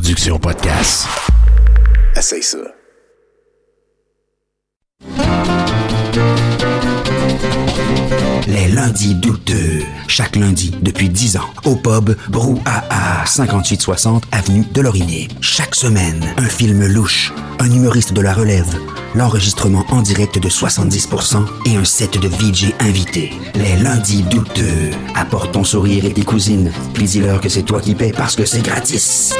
production podcast. Essaye ça. Les lundis douteux. Chaque lundi depuis 10 ans. Au pub Brouhaha, 5860 Avenue de Laurier. Chaque semaine, un film louche, un humoriste de la relève, l'enregistrement en direct de 70% et un set de VJ invités. Les lundis douteux. Apporte ton sourire et tes cousines. Puis dis-leur que c'est toi qui paies parce que c'est gratis.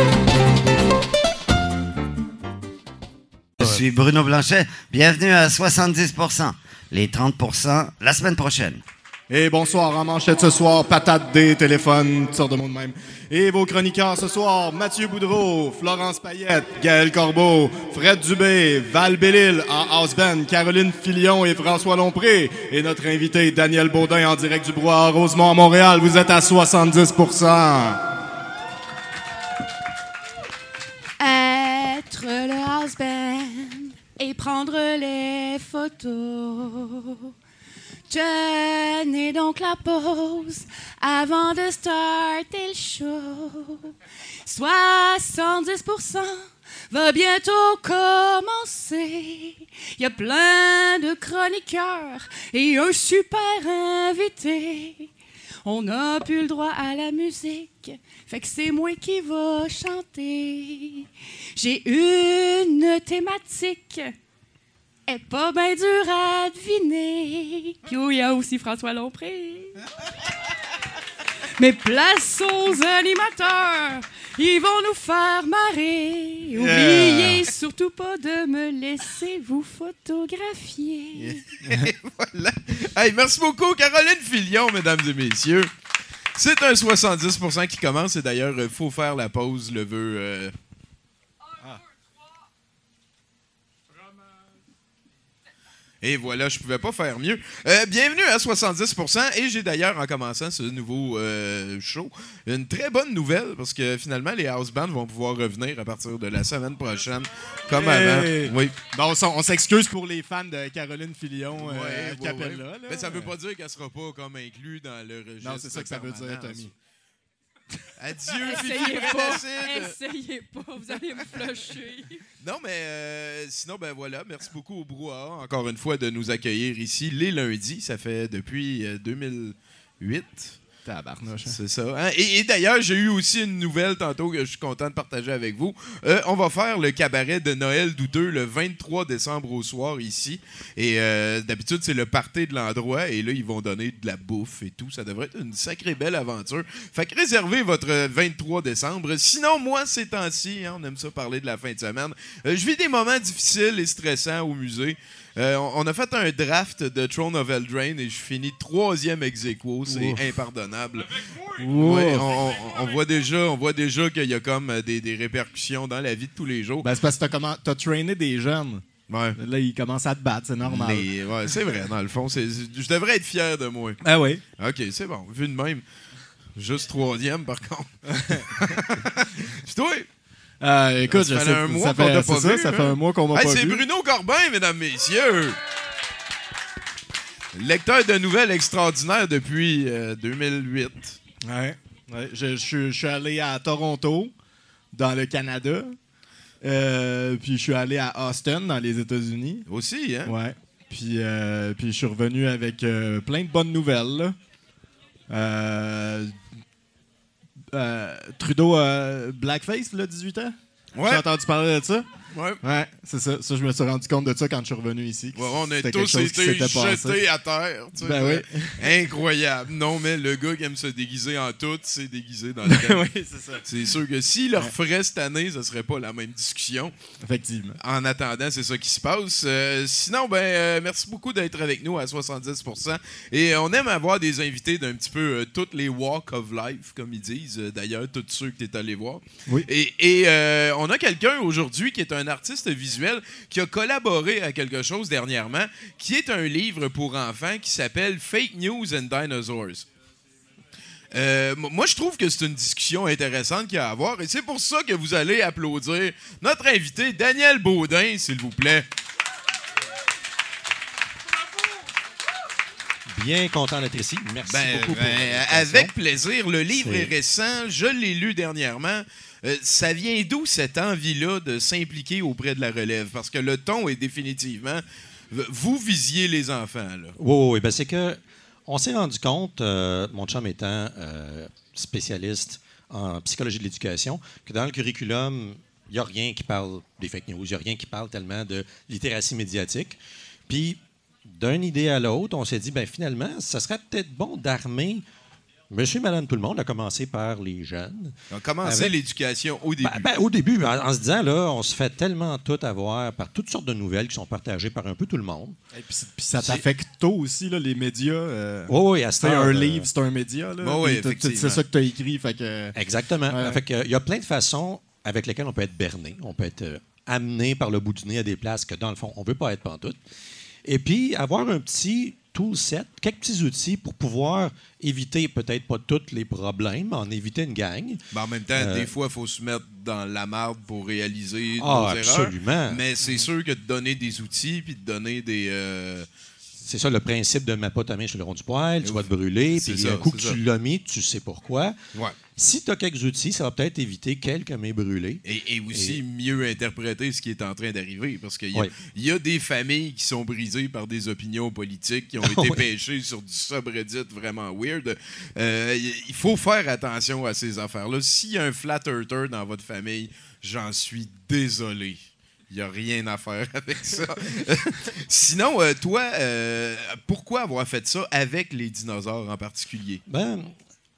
Je suis Bruno Blanchet. Bienvenue à 70%. Les 30% la semaine prochaine. Et bonsoir, en manchette ce soir, patate des téléphones, toutes sortes de mots de même. Et vos chroniqueurs ce soir, Mathieu Boudreau, Florence Payette, Gaël Corbeau, Fred Dubé, Val Bellil en house Caroline Filion et François Lompré. Et notre invité, Daniel Baudin, en direct du Brouhaha Rosemont à Montréal. Vous êtes à 70% Être le house et prendre les photos. Tenez donc la pause avant de starter le show. 70% va bientôt commencer. Il y a plein de chroniqueurs et un super invité. On n'a plus le droit à la musique, fait que c'est moi qui va chanter. J'ai une thématique, est pas bien dure à deviner. Puis il y a aussi François Lompré. Mais place aux animateurs, ils vont nous faire marrer. Oubliez surtout pas de me laisser vous photographier. Et voilà. Hey, merci beaucoup, Caroline Filion, mesdames et messieurs. C'est un 70% qui commence et d'ailleurs, il faut faire la pause, le vœu. euh, Et voilà, je pouvais pas faire mieux. Euh, bienvenue à 70%. Et j'ai d'ailleurs, en commençant ce nouveau euh, show, une très bonne nouvelle parce que finalement, les house bands vont pouvoir revenir à partir de la semaine prochaine, comme Hey! avant. Oui. Bon, on s'excuse pour les fans de Caroline Filion, euh, Ouais, ouais, Capella, ouais. Mais ça veut pas dire qu'elle sera pas comme inclus dans le registre. Non, c'est ça que ça veut dire. Tommy. Adieu, Essayez pas, essayez pas, vous allez me flusher. Non, mais euh, sinon, ben voilà, merci beaucoup au Brouhaha, encore une fois, de nous accueillir ici les lundis. Ça fait depuis euh, 2008. Hein. C'est ça. hein. Et, et d'ailleurs, j'ai eu aussi une nouvelle tantôt que je suis content de partager avec vous. Euh, on va faire le cabaret de Noël douteux le 23 décembre au soir ici. Et euh, d'habitude, c'est le party de l'endroit. Et là, ils vont donner de la bouffe et tout. Ça devrait être une sacrée belle aventure. Fait que réservez votre 23 décembre. Sinon, moi, ces temps-ci, hein, on aime ça parler de la fin de semaine. euh, je vis des moments difficiles et stressants au musée. Euh, on, a fait un draft de Throne of Eldraine et je finis troisième ex aequo. C'est impardonnable. Oui, on, on- voit déjà, on voit déjà qu'il y a comme euh, des, des répercussions dans la vie de tous les jours. Ben, c'est parce que t'as, t'as trainé des jeunes. Ouais. Là, ils commencent à te battre, c'est normal. Ouais, c'est vrai, dans le fond. c'est- je devrais être fier de moi. Ah oui. Ok, c'est bon. Vu de même. Juste troisième, par contre. Puis toi? Euh, écoute, Ça fait un mois ça qu'on pas vu, ça hein? fait un mois qu'on m'a pas c'est. Bruno Corbin, mesdames, messieurs. Lecteur de nouvelles extraordinaires depuis euh, 2008. Ouais. Ouais, Je, je- je suis allé à Toronto, dans le Canada. Euh, puis je suis allé à Austin, dans les États-Unis. Aussi, hein? Ouais. Puis, euh, puis je suis revenu avec euh, plein de bonnes nouvelles. Euh, Trudeau, euh, Blackface, là, 18 ans? Ouais. J'ai entendu parler de ça? Ouais. Ouais, c'est ça. Ça, je me suis rendu compte de ça quand je suis revenu ici. Ouais, on a tous été passé. jetés à terre. tu sais. Ben oui. Incroyable. Non, mais le gars qui aime se déguiser en tout, c'est déguisé dans le oui, c'est ça. C'est sûr que s'il le referait cette année, ce serait pas la même discussion. Effectivement. En attendant, c'est ça qui se passe. Euh, sinon, ben, euh, merci beaucoup d'être avec nous à 70%. Et on aime avoir des invités d'un petit peu euh, toutes les walks of life, comme ils disent. Euh, D'ailleurs, tous ceux que tu es allé voir. Oui. Et, et, euh, on a quelqu'un aujourd'hui qui est un artiste visuel qui a collaboré à quelque chose dernièrement, qui est un livre pour enfants qui s'appelle Fake News and Dinosaurs. Euh, moi, je trouve que c'est une discussion intéressante qu'il y a à avoir et c'est pour ça que vous allez applaudir notre invité Daniel Baudin, s'il vous plaît. Bien content d'être ici. Merci Ben, beaucoup ben, pour l'invitation. avec plaisir. Le livre est récent. Je l'ai lu dernièrement. Euh, ça vient d'où cette envie-là de s'impliquer auprès de la relève? Parce que le ton est définitivement. Vous visiez les enfants. Oui, oui, oui. Ben, c'est que on s'est rendu compte, euh, mon chum étant euh, spécialiste en psychologie de l'éducation, que dans le curriculum, il n'y a rien qui parle des fake news, il n'y a rien qui parle tellement de littératie médiatique. Puis, d'une idée à l'autre, on s'est dit, ben finalement, ça serait peut-être bon d'armer Monsieur, madame, tout le monde, a commencé par les jeunes. On a commencé Avec- l'éducation au début. Ben, ben, au début, en, en se disant, là, on se fait tellement tout avoir par toutes sortes de nouvelles qui sont partagées par un peu tout le monde. Et puis, c'est- puis ça t'affecte tôt aussi, là, les médias. euh, Oui, oui, à heure, un euh, livre, c'est un média. Là, t'as- effectivement. c'est ça que tu as écrit. Fait que, Exactement. Ouais. Fait que, euh, il y a plein de façons avec lesquelles on peut être berné, on peut être euh, amené par le bout du nez à des places que, dans le fond, on ne veut pas être pantoute. Et puis, avoir un petit tool set, quelques petits outils pour pouvoir éviter peut-être pas tous les problèmes, en éviter une gang. Ben, en même temps, Euh, des fois, il faut se mettre dans la marde pour réaliser Ah, nos erreurs. Mais c'est sûr que de donner des outils puis de donner des. euh, C'est ça le principe de ma pas ta main sur le rond du poil, tu vas te brûler, puis un coup que tu l'as mis, tu sais pourquoi. Ouais. Si tu as quelques outils, ça va peut-être éviter quelques mains brûlées. Et, et aussi mieux interpréter ce qui est en train d'arriver. Parce qu'il y, a- Oui. il y a des familles qui sont brisées par des opinions politiques qui ont été Oui. pêchées sur du subreddit vraiment weird. Euh, il faut faire attention à ces affaires-là. S'il y a un flat earther dans votre famille, j'en suis désolé. Il n'y a rien à faire avec ça. Sinon, euh, toi, euh, pourquoi avoir fait ça avec les dinosaures en particulier? Ben,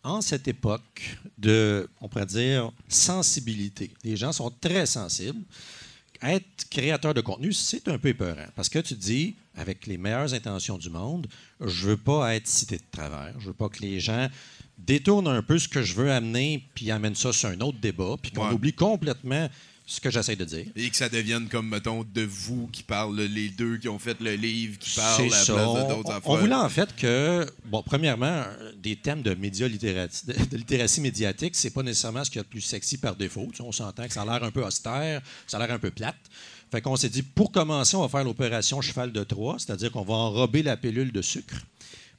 en cette époque de, on pourrait dire, sensibilité, les gens sont très sensibles. Être créateur de contenu, c'est un peu épeurant. Parce que tu te dis, avec les meilleures intentions du monde, je veux pas être cité de travers. Je veux pas que les gens détournent un peu ce que je veux amener, puis amènent ça sur un autre débat, puis qu'on Ouais. oublie complètement ce que j'essaie de dire. Et que ça devienne comme, mettons, de vous qui parlent, les deux qui ont fait le livre, qui parlent à la ça. place d'autres affaires. on voulait en fait que, bon, premièrement, des thèmes de médias littératie, de, de littératie médiatique, c'est pas nécessairement ce qu'il y a de plus sexy par défaut. Tu sais, on s'entend que ça a l'air un peu austère, ça a l'air un peu plate. Fait qu'on s'est dit, pour commencer, on va faire l'opération cheval de Troie, c'est-à-dire qu'on va enrober la pilule de sucre.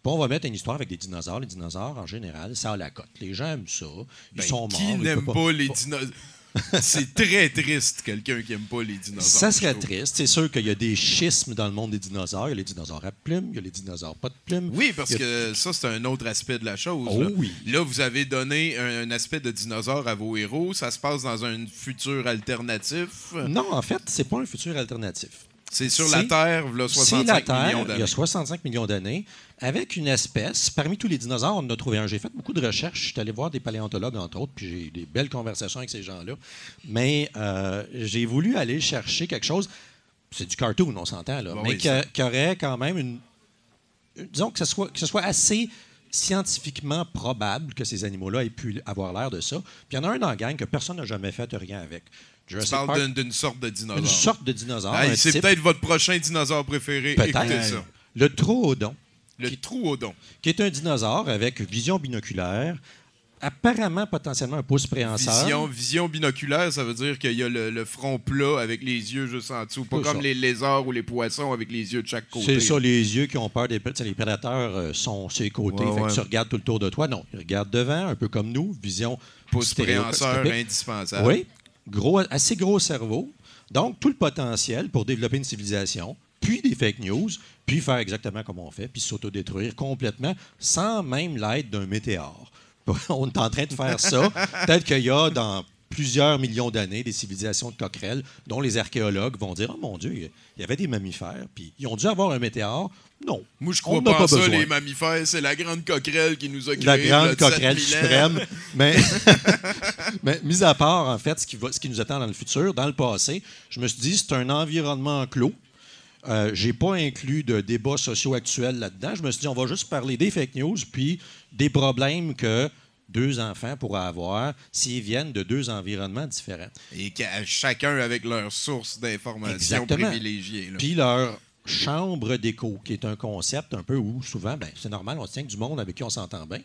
Puis on va mettre une histoire avec des dinosaures. Les dinosaures, en général, ça a la cote. Les gens aiment ça. Ils Ben, sont morts. Qui n'aime pas, les dinosaures? C'est très triste, quelqu'un qui aime pas les dinosaures. Ça serait triste. C'est sûr qu'il y a des schismes dans le monde des dinosaures. Il y a les dinosaures à plumes, il y a les dinosaures pas de plumes. Oui, parce a- que ça, c'est un autre aspect de la chose. Oh là. oui. Là, vous avez donné un, un aspect de dinosaure à vos héros. Ça se passe dans un futur alternatif. Non, en fait, c'est pas un futur alternatif. C'est sur la Terre, là, C'est 65 la Terre, millions il y a 65 millions d'années, avec une espèce. Parmi tous les dinosaures, on en a trouvé un. J'ai fait beaucoup de recherches. Je suis allé voir des paléontologues, entre autres, puis j'ai eu des belles conversations avec ces gens-là. Mais euh, j'ai voulu aller chercher quelque chose. C'est du cartoon, on s'entend, là. Bon, mais oui, qui, aurait quand même une. Disons que ce soit, que ce soit assez scientifiquement probable que ces animaux-là aient pu avoir l'air de ça. Puis il y en a un dans la gang que personne n'a jamais fait rien avec. Parles Park, d'une- sorte de dinosaure. une sorte de dinosaure. C'est peut-être votre prochain dinosaure préféré. Peut-être. Écoutez ça. Le troodon, Le Qui- Trouodon. qui est un dinosaure avec vision binoculaire, apparemment potentiellement un pouce préhenseur. Vision, vision binoculaire, ça veut dire qu'il y a le, le front plat avec les yeux juste en dessous. Pas comme ça. les lézards ou les poissons avec les yeux de chaque côté. C'est ça, les yeux qui ont peur des sais, les prédateurs euh, sont sur les côtés. Ouais, fait ouais. que tu regardes tout le tour de toi. Non, ils regardent devant, un peu comme nous, vision Pouce préhenseur indispensable. Oui, gros, assez gros cerveau. Donc, tout le potentiel pour développer une civilisation, puis des fake news, puis faire exactement comme on fait, puis s'autodétruire complètement sans même l'aide d'un météore. On est en train de faire ça. Peut-être qu'il y a dans plusieurs millions d'années des civilisations de coquerelles dont les archéologues vont dire Oh mon Dieu, il y avait des mammifères, puis ils ont dû avoir un météore. Non. Moi, je crois pas, pas ça, besoin. les mammifères. C'est la grande coquerelle qui nous a créés. La grande coquerelle 7000 ans. suprême. Mais, mais mis à part, en fait, ce qui, va, ce qui nous attend dans le futur, dans le passé, je me suis dit, c'est un environnement clos. Euh, j'ai pas inclus de débats sociaux actuels là-dedans. Je me suis dit, on va juste parler des fake news puis des problèmes que deux enfants pourraient avoir s'ils viennent de deux environnements différents. Et qu'à- chacun avec leur source d'information privilégiée. là. Puis leur chambre d'écho, qui est un concept un peu où souvent, ben, c'est normal, on se tient que du monde avec qui on s'entend bien.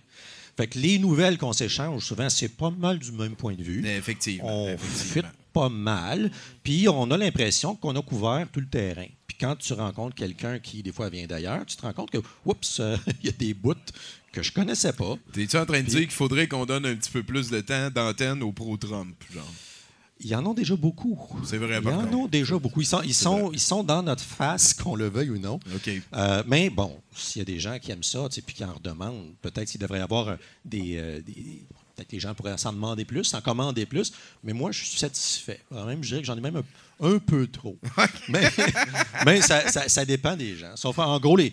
Fait que les nouvelles qu'on s'échange, souvent, c'est pas mal du même point de vue. Effectivement. on effectivement. pas mal, puis on a l'impression qu'on a couvert tout le terrain, puis quand tu rencontres quelqu'un qui, des fois, vient d'ailleurs, tu te rends compte que, oups, euh, il y a des bouts que je connaissais pas. T'es-tu en train de Puis- dire qu'il faudrait qu'on donne un petit peu plus de temps d'antenne au pro-Trump, genre? Il y en a déjà beaucoup. C'est vrai, Il y par en a déjà beaucoup. Ils sont, ils sont, ils sont dans notre face, qu'on le veuille ou non. OK. Euh, mais bon, s'il y a des gens qui aiment ça, puis qui en redemandent, peut-être qu'il devrait y avoir des, euh, des- Peut-être que les gens pourraient s'en demander plus, s'en commander plus, mais moi, je suis satisfait. Même, je dirais que j'en ai même un, un peu trop. mais mais ça, ça- ça dépend des gens. Sauf, en gros, les,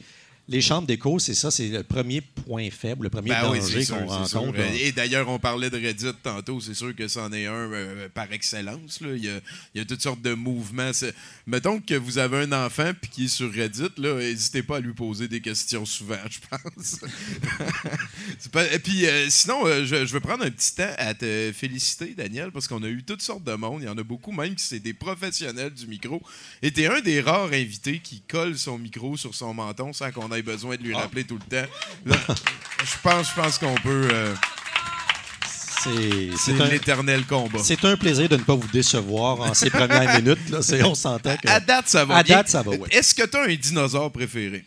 les chambres d'écho, c'est ça, c'est le premier point faible, le premier Ben danger qu'on sûr. rencontre. Et d'ailleurs, on parlait de Reddit tantôt. C'est sûr que c'en est un euh, par excellence. là. Il, y a, il y a toutes sortes de mouvements. Mettons que vous avez un enfant puis qui est sur Reddit, là, n'hésitez pas à lui poser des questions souvent, je pense. Pas- Et puis, euh, sinon, euh, je, je vais prendre un petit temps à te féliciter, Daniel, parce qu'on a eu toutes sortes de monde. Il y en a beaucoup, même qui c'est des professionnels du micro. Et tu es un des rares invités qui colle son micro sur son menton sans qu'on ait besoin de lui rappeler tout le temps. Là, je pense, je pense qu'on peut. euh, C'est l'éternel combat. c'est un plaisir de ne pas vous décevoir en ces premières minutes. Là. C'est- On s'entend que. À date, ça va À date, ça va, ouais. Est-ce que tu as un dinosaure préféré?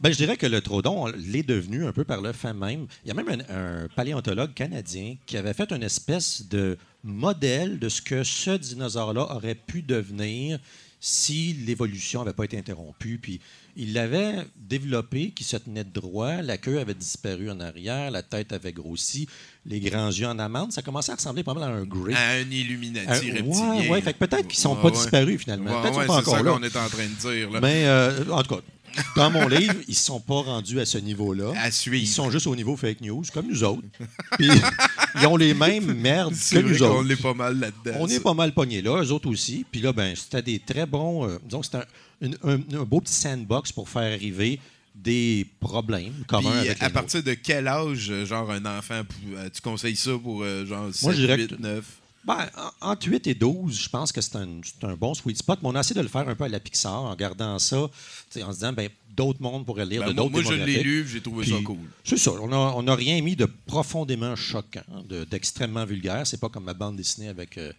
Ben, je dirais que le trodon l'est devenu un peu par le fait même. Il y a même un, un paléontologue canadien qui avait fait une espèce de modèle de ce que ce dinosaure-là aurait pu devenir si l'évolution n'avait pas été interrompue. Puis il l'avait développé, qui se tenait droit, la queue avait disparu en arrière, la tête avait grossi, les grands yeux en amande. Ça commençait à ressembler pas mal à un grey. À un Illuminati Un- reptilien. ouais, ouais, fait que peut-être qu'ils sont Ouais, pas ouais. disparus finalement. Peut-être qu'ils ouais, sont pas c'est encore ça là. qu'on est en train de dire. Là. Mais euh, en tout cas, dans mon livre, ils ne sont pas rendus à ce niveau-là. À suivre. Ils sont juste au niveau fake news, comme nous autres. Puis ils ont les mêmes merdes que nous autres. est pas mal là-dedans. On est pas mal pognés là, eux autres aussi. Puis là, ben, c'était des très bons. euh, disons que c'était un, une- un- un beau petit sandbox pour faire arriver des problèmes communs Puis, avec à les partir de quel âge, euh, genre, un enfant, euh, tu conseilles ça pour, euh, genre, 7, Moi, je dirais 8, que- 9? nôtres. Ben, en- entre 8 et 12, je pense que c'est un, un bon sweet spot. Mais on a essayé de le faire un peu à la Pixar en gardant ça, en se disant, ben, d'autres mondes pourraient lire Ben, de d'autres moi, je l'ai lu, j'ai trouvé ça Puis, cool. C'est ça. On n'a rien mis de profondément choquant, de- d'extrêmement vulgaire. C'est pas comme ma bande dessinée avec euh,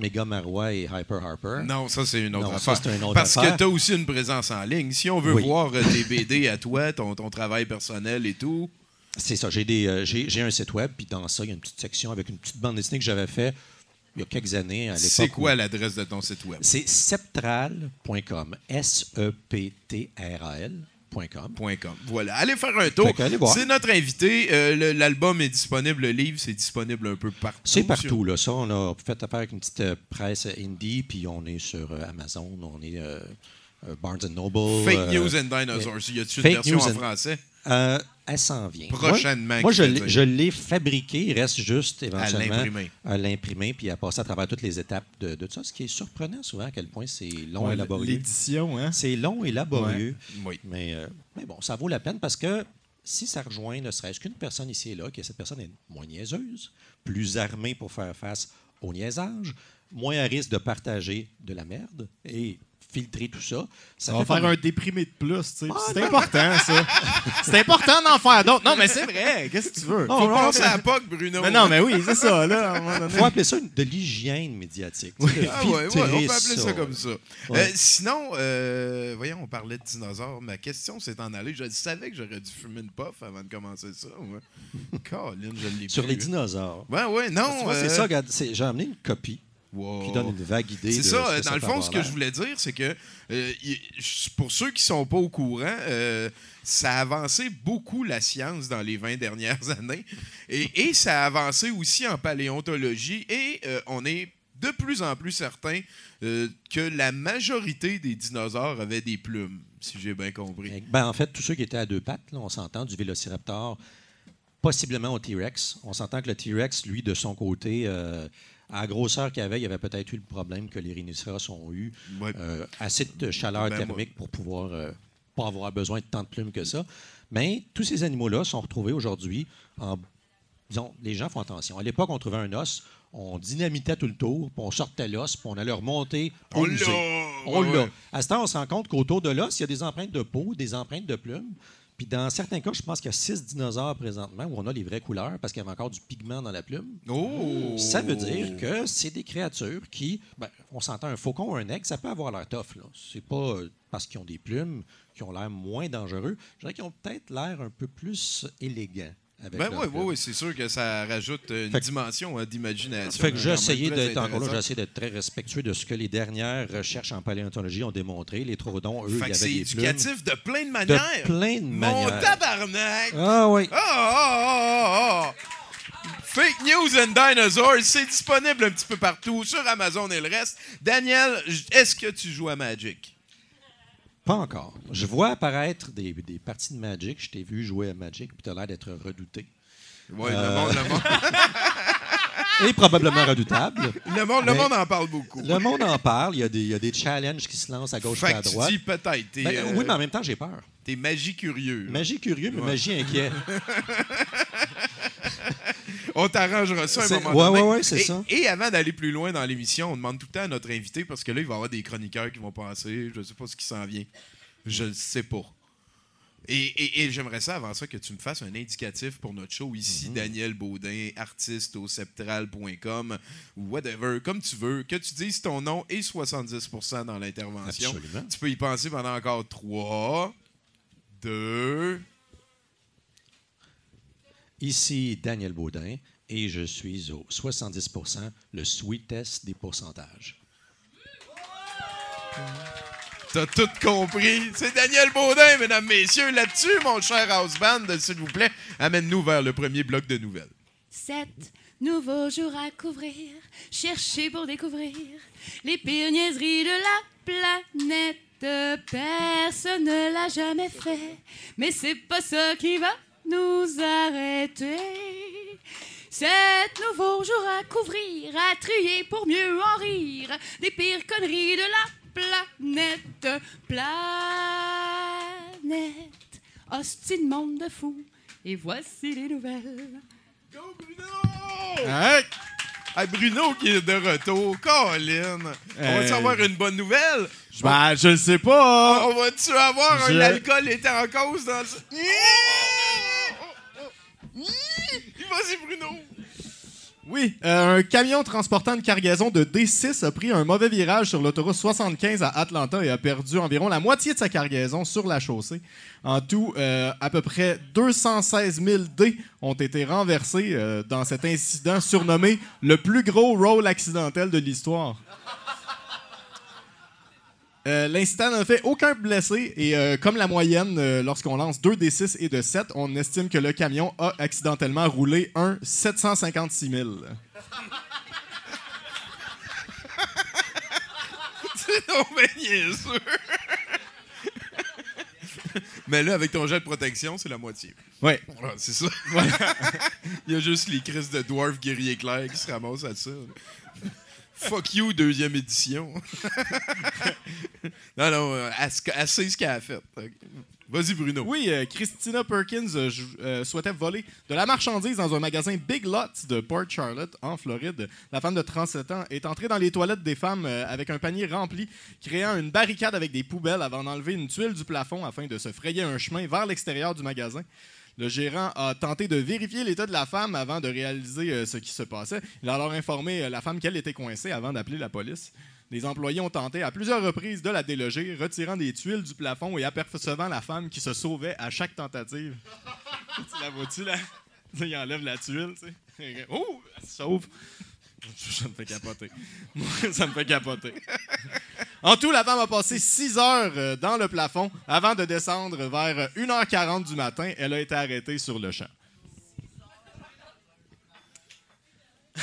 Mega Marois et Hyper Harper. Non, ça, c'est une autre Non, ça, affaire. c'est une autre Parce affaire. que tu as aussi une présence en ligne. Si on veut Oui. voir euh, tes BD à toi, ton, ton travail personnel et tout, C'est ça. J'ai des, euh, j'ai un site web, puis dans ça, il y a une petite section avec une petite bande dessinée que j'avais fait il y a quelques années à l'époque. c'est quoi l'adresse de ton site web? C'est septral.com. .com. Voilà, allez faire un tour. C'est notre invité. Euh, L'album est disponible, le livre, c'est disponible un peu partout. C'est sur- partout, là. Ça, on a fait affaire avec une petite euh, presse indie, puis on est sur euh, Amazon, on est Barnes Noble. Fake News and Dinosaurs. Y a-tu une version en and- français? Elle s'en vient. Prochainement, Moi, moi, je l'ai- fabriqué. Il reste juste éventuellement l'imprimer. à l'imprimer puis à passer à travers toutes les étapes de, de ça. Ce qui est surprenant souvent à quel point c'est long Ouais, et laborieux. L'édition, hein? C'est long et laborieux. Oui. Mais, euh, mais bon, ça vaut la peine parce que si ça rejoint ne serait-ce qu'une personne ici et là, que cette personne est moins niaiseuse, plus armée pour faire face au niaisage, moins à risque de partager de la merde et filtrer tout ça. Ça va faire comme- un déprimé de plus, tu sais. C'est important, ça. C'est important d'en faire d'autres. Non, mais c'est vrai. Qu'est-ce que tu veux? Penser mais- à POC, Bruno. Mais non, mais oui, c'est ça, là. donné. faut appeler ça une- de l'hygiène médiatique. Ah ouais, ouais, on peut appeler ça, comme ça. Ouais. Euh, sinon, euh, voyons, on parlait de dinosaures. Ma question s'est en allée. Je savais que j'aurais dû fumer une puff avant de commencer ça. Ouais. Colin, je l'ai Sur plus. les dinosaures. Ouais, ouais, non. Vois, euh, c'est ça, regarde, c'est- j'ai amené une copie wow. qui donne une vague idée. C'est ça, ce euh, que dans le fond, ce que je voulais dire, c'est que euh, pour ceux qui sont pas au courant, euh, ça a avancé beaucoup la science dans les 20 dernières années. Et, et ça a avancé aussi en paléontologie. Et euh, on est de plus en plus certain que la majorité des dinosaures avaient des plumes, si j'ai bien compris. Ben, en fait, tous ceux qui étaient à deux pattes, là, on s'entend, du vélociraptor, possiblement au T-Rex. On s'entend que le T-Rex, lui, de son côté, euh, à la grosseur qu'il avait, il avait peut-être eu le problème que les rhinocéros ont eu. Ouais. Euh, assez de chaleur Ben, thermique pour pouvoir euh, pas avoir besoin de tant de plumes que ça. Mais tous ces animaux-là sont retrouvés aujourd'hui en. Disons, les gens font attention. À l'époque, on trouvait un os, on dynamitait tout le tour, puis on sortait l'os, puis on allait le remonter au On musée. l'a! On Ouais, l'a. ouais. À ce temps, on se rend compte qu'autour de l'os, il y a des empreintes de peau, des empreintes de plumes. Puis dans certains cas, je pense qu'il y a six dinosaures présentement où on a les vraies couleurs parce qu'il y avait encore du pigment dans la plume. Oh! Ça veut dire que c'est des créatures qui, ben, on s'entend un faucon ou un aigle, ça peut avoir l'air tough. Là. C'est pas euh, parce qu'ils ont des plumes qui ont l'air moins dangereux. Je dirais qu'ils ont peut-être l'air un peu plus élégants. Ben oui, oui, oui, c'est sûr que ça rajoute une Fait dimension hein, d'imagination. Fait que j'ai essayé d'être encore là, j'ai intéressant. essayé d'être très respectueux de ce que les dernières recherches en paléontologie ont démontré. Les troodons, eux, Fait que c'est plumes éducatif de plein de de manières. plein de Mon manières. tabarnak! Ah oui. Ah, ah, ah. Fake News and Dinosaurs, c'est disponible un petit peu partout, sur Amazon et le reste. Daniel, est-ce que tu joues à Magic? Pas encore. Je vois apparaître des, des parties de Magic. Je t'ai vu jouer à Magic, puis tu as l'air d'être redouté. Oui, Euh. le monde, le monde, Et probablement redoutable. le monde, le monde en parle beaucoup. Le monde en parle. Il y a des, il y a des challenges qui se lancent à gauche et à tu droite. dis peut-être. Ben, euh, Oui, mais en même temps, j'ai peur. t'es magie curieux. Magie curieux, mais Ouais. magie inquiet. On t'arrangera ça à un moment ouais, donné. ouais, ouais, c'est ça. Et avant d'aller plus loin dans l'émission, on demande tout le temps à notre invité, parce que là, il va y avoir des chroniqueurs qui vont passer. Je ne sais pas ce qui s'en vient. Je ne sais pas. Et, et- et j'aimerais ça, avant ça, que tu me fasses un indicatif pour notre show ici, Mhm. Daniel Baudin, artiste au septral.com ou whatever, comme tu veux, que tu dises ton nom et 70% dans l'intervention. Absolument. Tu peux y penser pendant encore 3, 2, Ici Daniel Baudin et je suis au 70% le sweetest des pourcentages. T'as tout compris. C'est Daniel Baudin, mesdames, messieurs. Là-dessus, mon cher house band, s'il vous plaît, amène-nous vers le premier bloc de nouvelles. Sept nouveaux jours à couvrir, chercher pour découvrir les pires niaiseries de la planète. Personne ne l'a jamais fait, mais c'est pas ça qui va nous arrêter. Sept nouveaux jours à couvrir, à trier pour mieux en rire des pires conneries de la planète. Planète, hostie de monde de fou. Et voici les nouvelles. Go, Bruno! Hey, Bruno qui est de retour. Colin! On va-tu Hey. avoir une bonne nouvelle? Ben, je le sais pas. On va-tu avoir Je- un alcool était en cause dans le... Vas-y, Bruno! Oui, euh, un camion transportant une cargaison de D6 a pris un mauvais virage sur l'autoroute 75 à Atlanta et a perdu environ la moitié de sa cargaison sur la chaussée. En tout, euh, à peu près 216 000 D ont été renversés euh, dans cet incident surnommé le plus gros roll accidentel de l'histoire. Euh, L'incident n'a fait aucun blessé et euh, comme la moyenne, euh, lorsqu'on lance 2 des 6 et de 7, on estime que le camion a accidentellement roulé un 756 000. C'est non, mais là, avec ton jet de protection, c'est la moitié. Ouais, c'est ça. Il y a juste les crises de dwarf guerrier clair qui se ramassent à ça. Fuck you, deuxième édition. non, non, euh, elle, sait ce qu'elle a fait. Vas-y, Bruno. Oui, euh, Christina Perkins euh, euh, souhaitait voler de la marchandise dans un magasin Big Lots de Port Charlotte, en Floride. La femme de 37 ans est entrée dans les toilettes des femmes avec un panier rempli, créant une barricade avec des poubelles avant d'enlever une tuile du plafond afin de se frayer un chemin vers l'extérieur du magasin. Le gérant a tenté de vérifier l'état de la femme avant de réaliser euh, ce qui se passait. Il a alors informé euh, la femme qu'elle était coincée avant d'appeler la police. Les employés ont tenté à plusieurs reprises de la déloger, retirant des tuiles du plafond et apercevant la femme qui se sauvait à chaque tentative. tu la vois-tu, là? Il enlève la tuile, tu sais. Oh! Elle se sauve. Ça me fait capoter. Ça me fait capoter. En tout, la femme a passé 6 heures euh, dans le plafond avant de descendre vers euh, 1h40 du matin. Elle a été arrêtée sur le champ.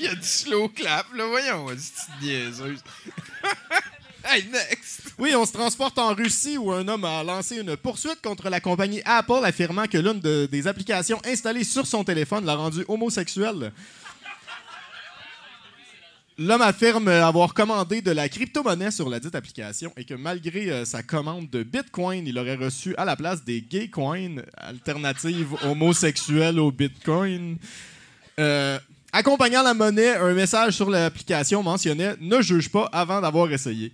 Il y a du slow clap, là. Voyons, cette petite niaiseuse. Hey, next! Oui, on se transporte en Russie où un homme a lancé une poursuite contre la compagnie Apple affirmant que l'une de- des applications installées sur son téléphone l'a rendu homosexuel. L'homme affirme avoir commandé de la crypto-monnaie sur la dite application et que malgré euh, sa commande de Bitcoin, il aurait reçu à la place des gay coins, alternative homosexuelle au Bitcoin. Euh, accompagnant la monnaie, un message sur l'application mentionnait Ne juge pas avant d'avoir essayé.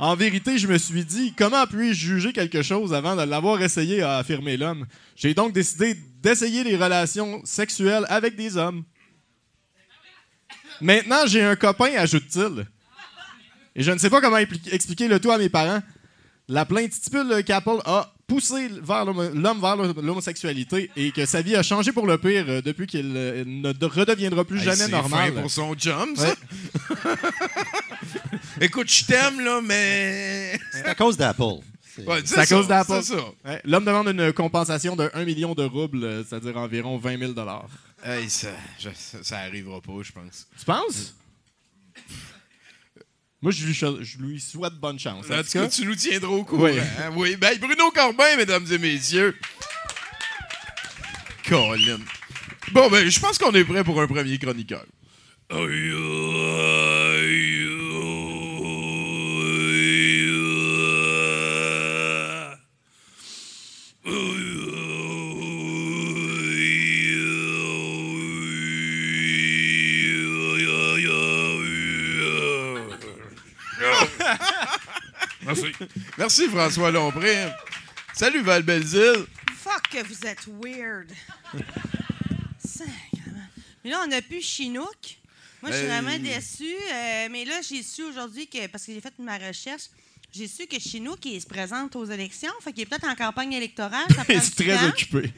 En vérité, je me suis dit, comment puis-je juger quelque chose avant de l'avoir essayé, a affirmé l'homme? J'ai donc décidé d'essayer les relations sexuelles avec des hommes. Maintenant, j'ai un copain, ajoute-t-il. Et je ne sais pas comment expliquer le tout à mes parents. La plainte stipule qu'Apple a poussé l'homme vers l'homosexualité et que sa vie a changé pour le pire euh, depuis qu'il euh, ne de- redeviendra plus Hey, jamais c'est normal. fin pour son ça. Ouais. Écoute, je t'aime, là, mais. C'est à cause d'Apple. C'est- Ouais, C'est à ça, cause d'Apple. C'est ça. Ouais, L'homme demande une compensation de 1 million de roubles, euh, c'est-à-dire environ 20 000 Hey, ça, je- ça, arrivera pas, je pense. Tu penses? Moi, je lui, je lui souhaite bonne chance. En tout cas, tu nous tiendras au courant. Oui. hein? oui. Ben, Bruno Corbin, mesdames et messieurs. Colin. Bon, ben, je pense qu'on est prêt pour un premier chroniqueur. Merci. Merci, François Lompré. Salut, Val Belzile. Fuck que vous êtes weird. Mais là, on n'a plus Chinook. Moi, je suis Hey. vraiment déçue. euh, mais là, j'ai su aujourd'hui que, parce que j'ai fait ma recherche, j'ai su que Chinook, il se présente aux élections. Fait qu'il est peut-être en campagne électorale. Ça prend il du est très temps. occupé.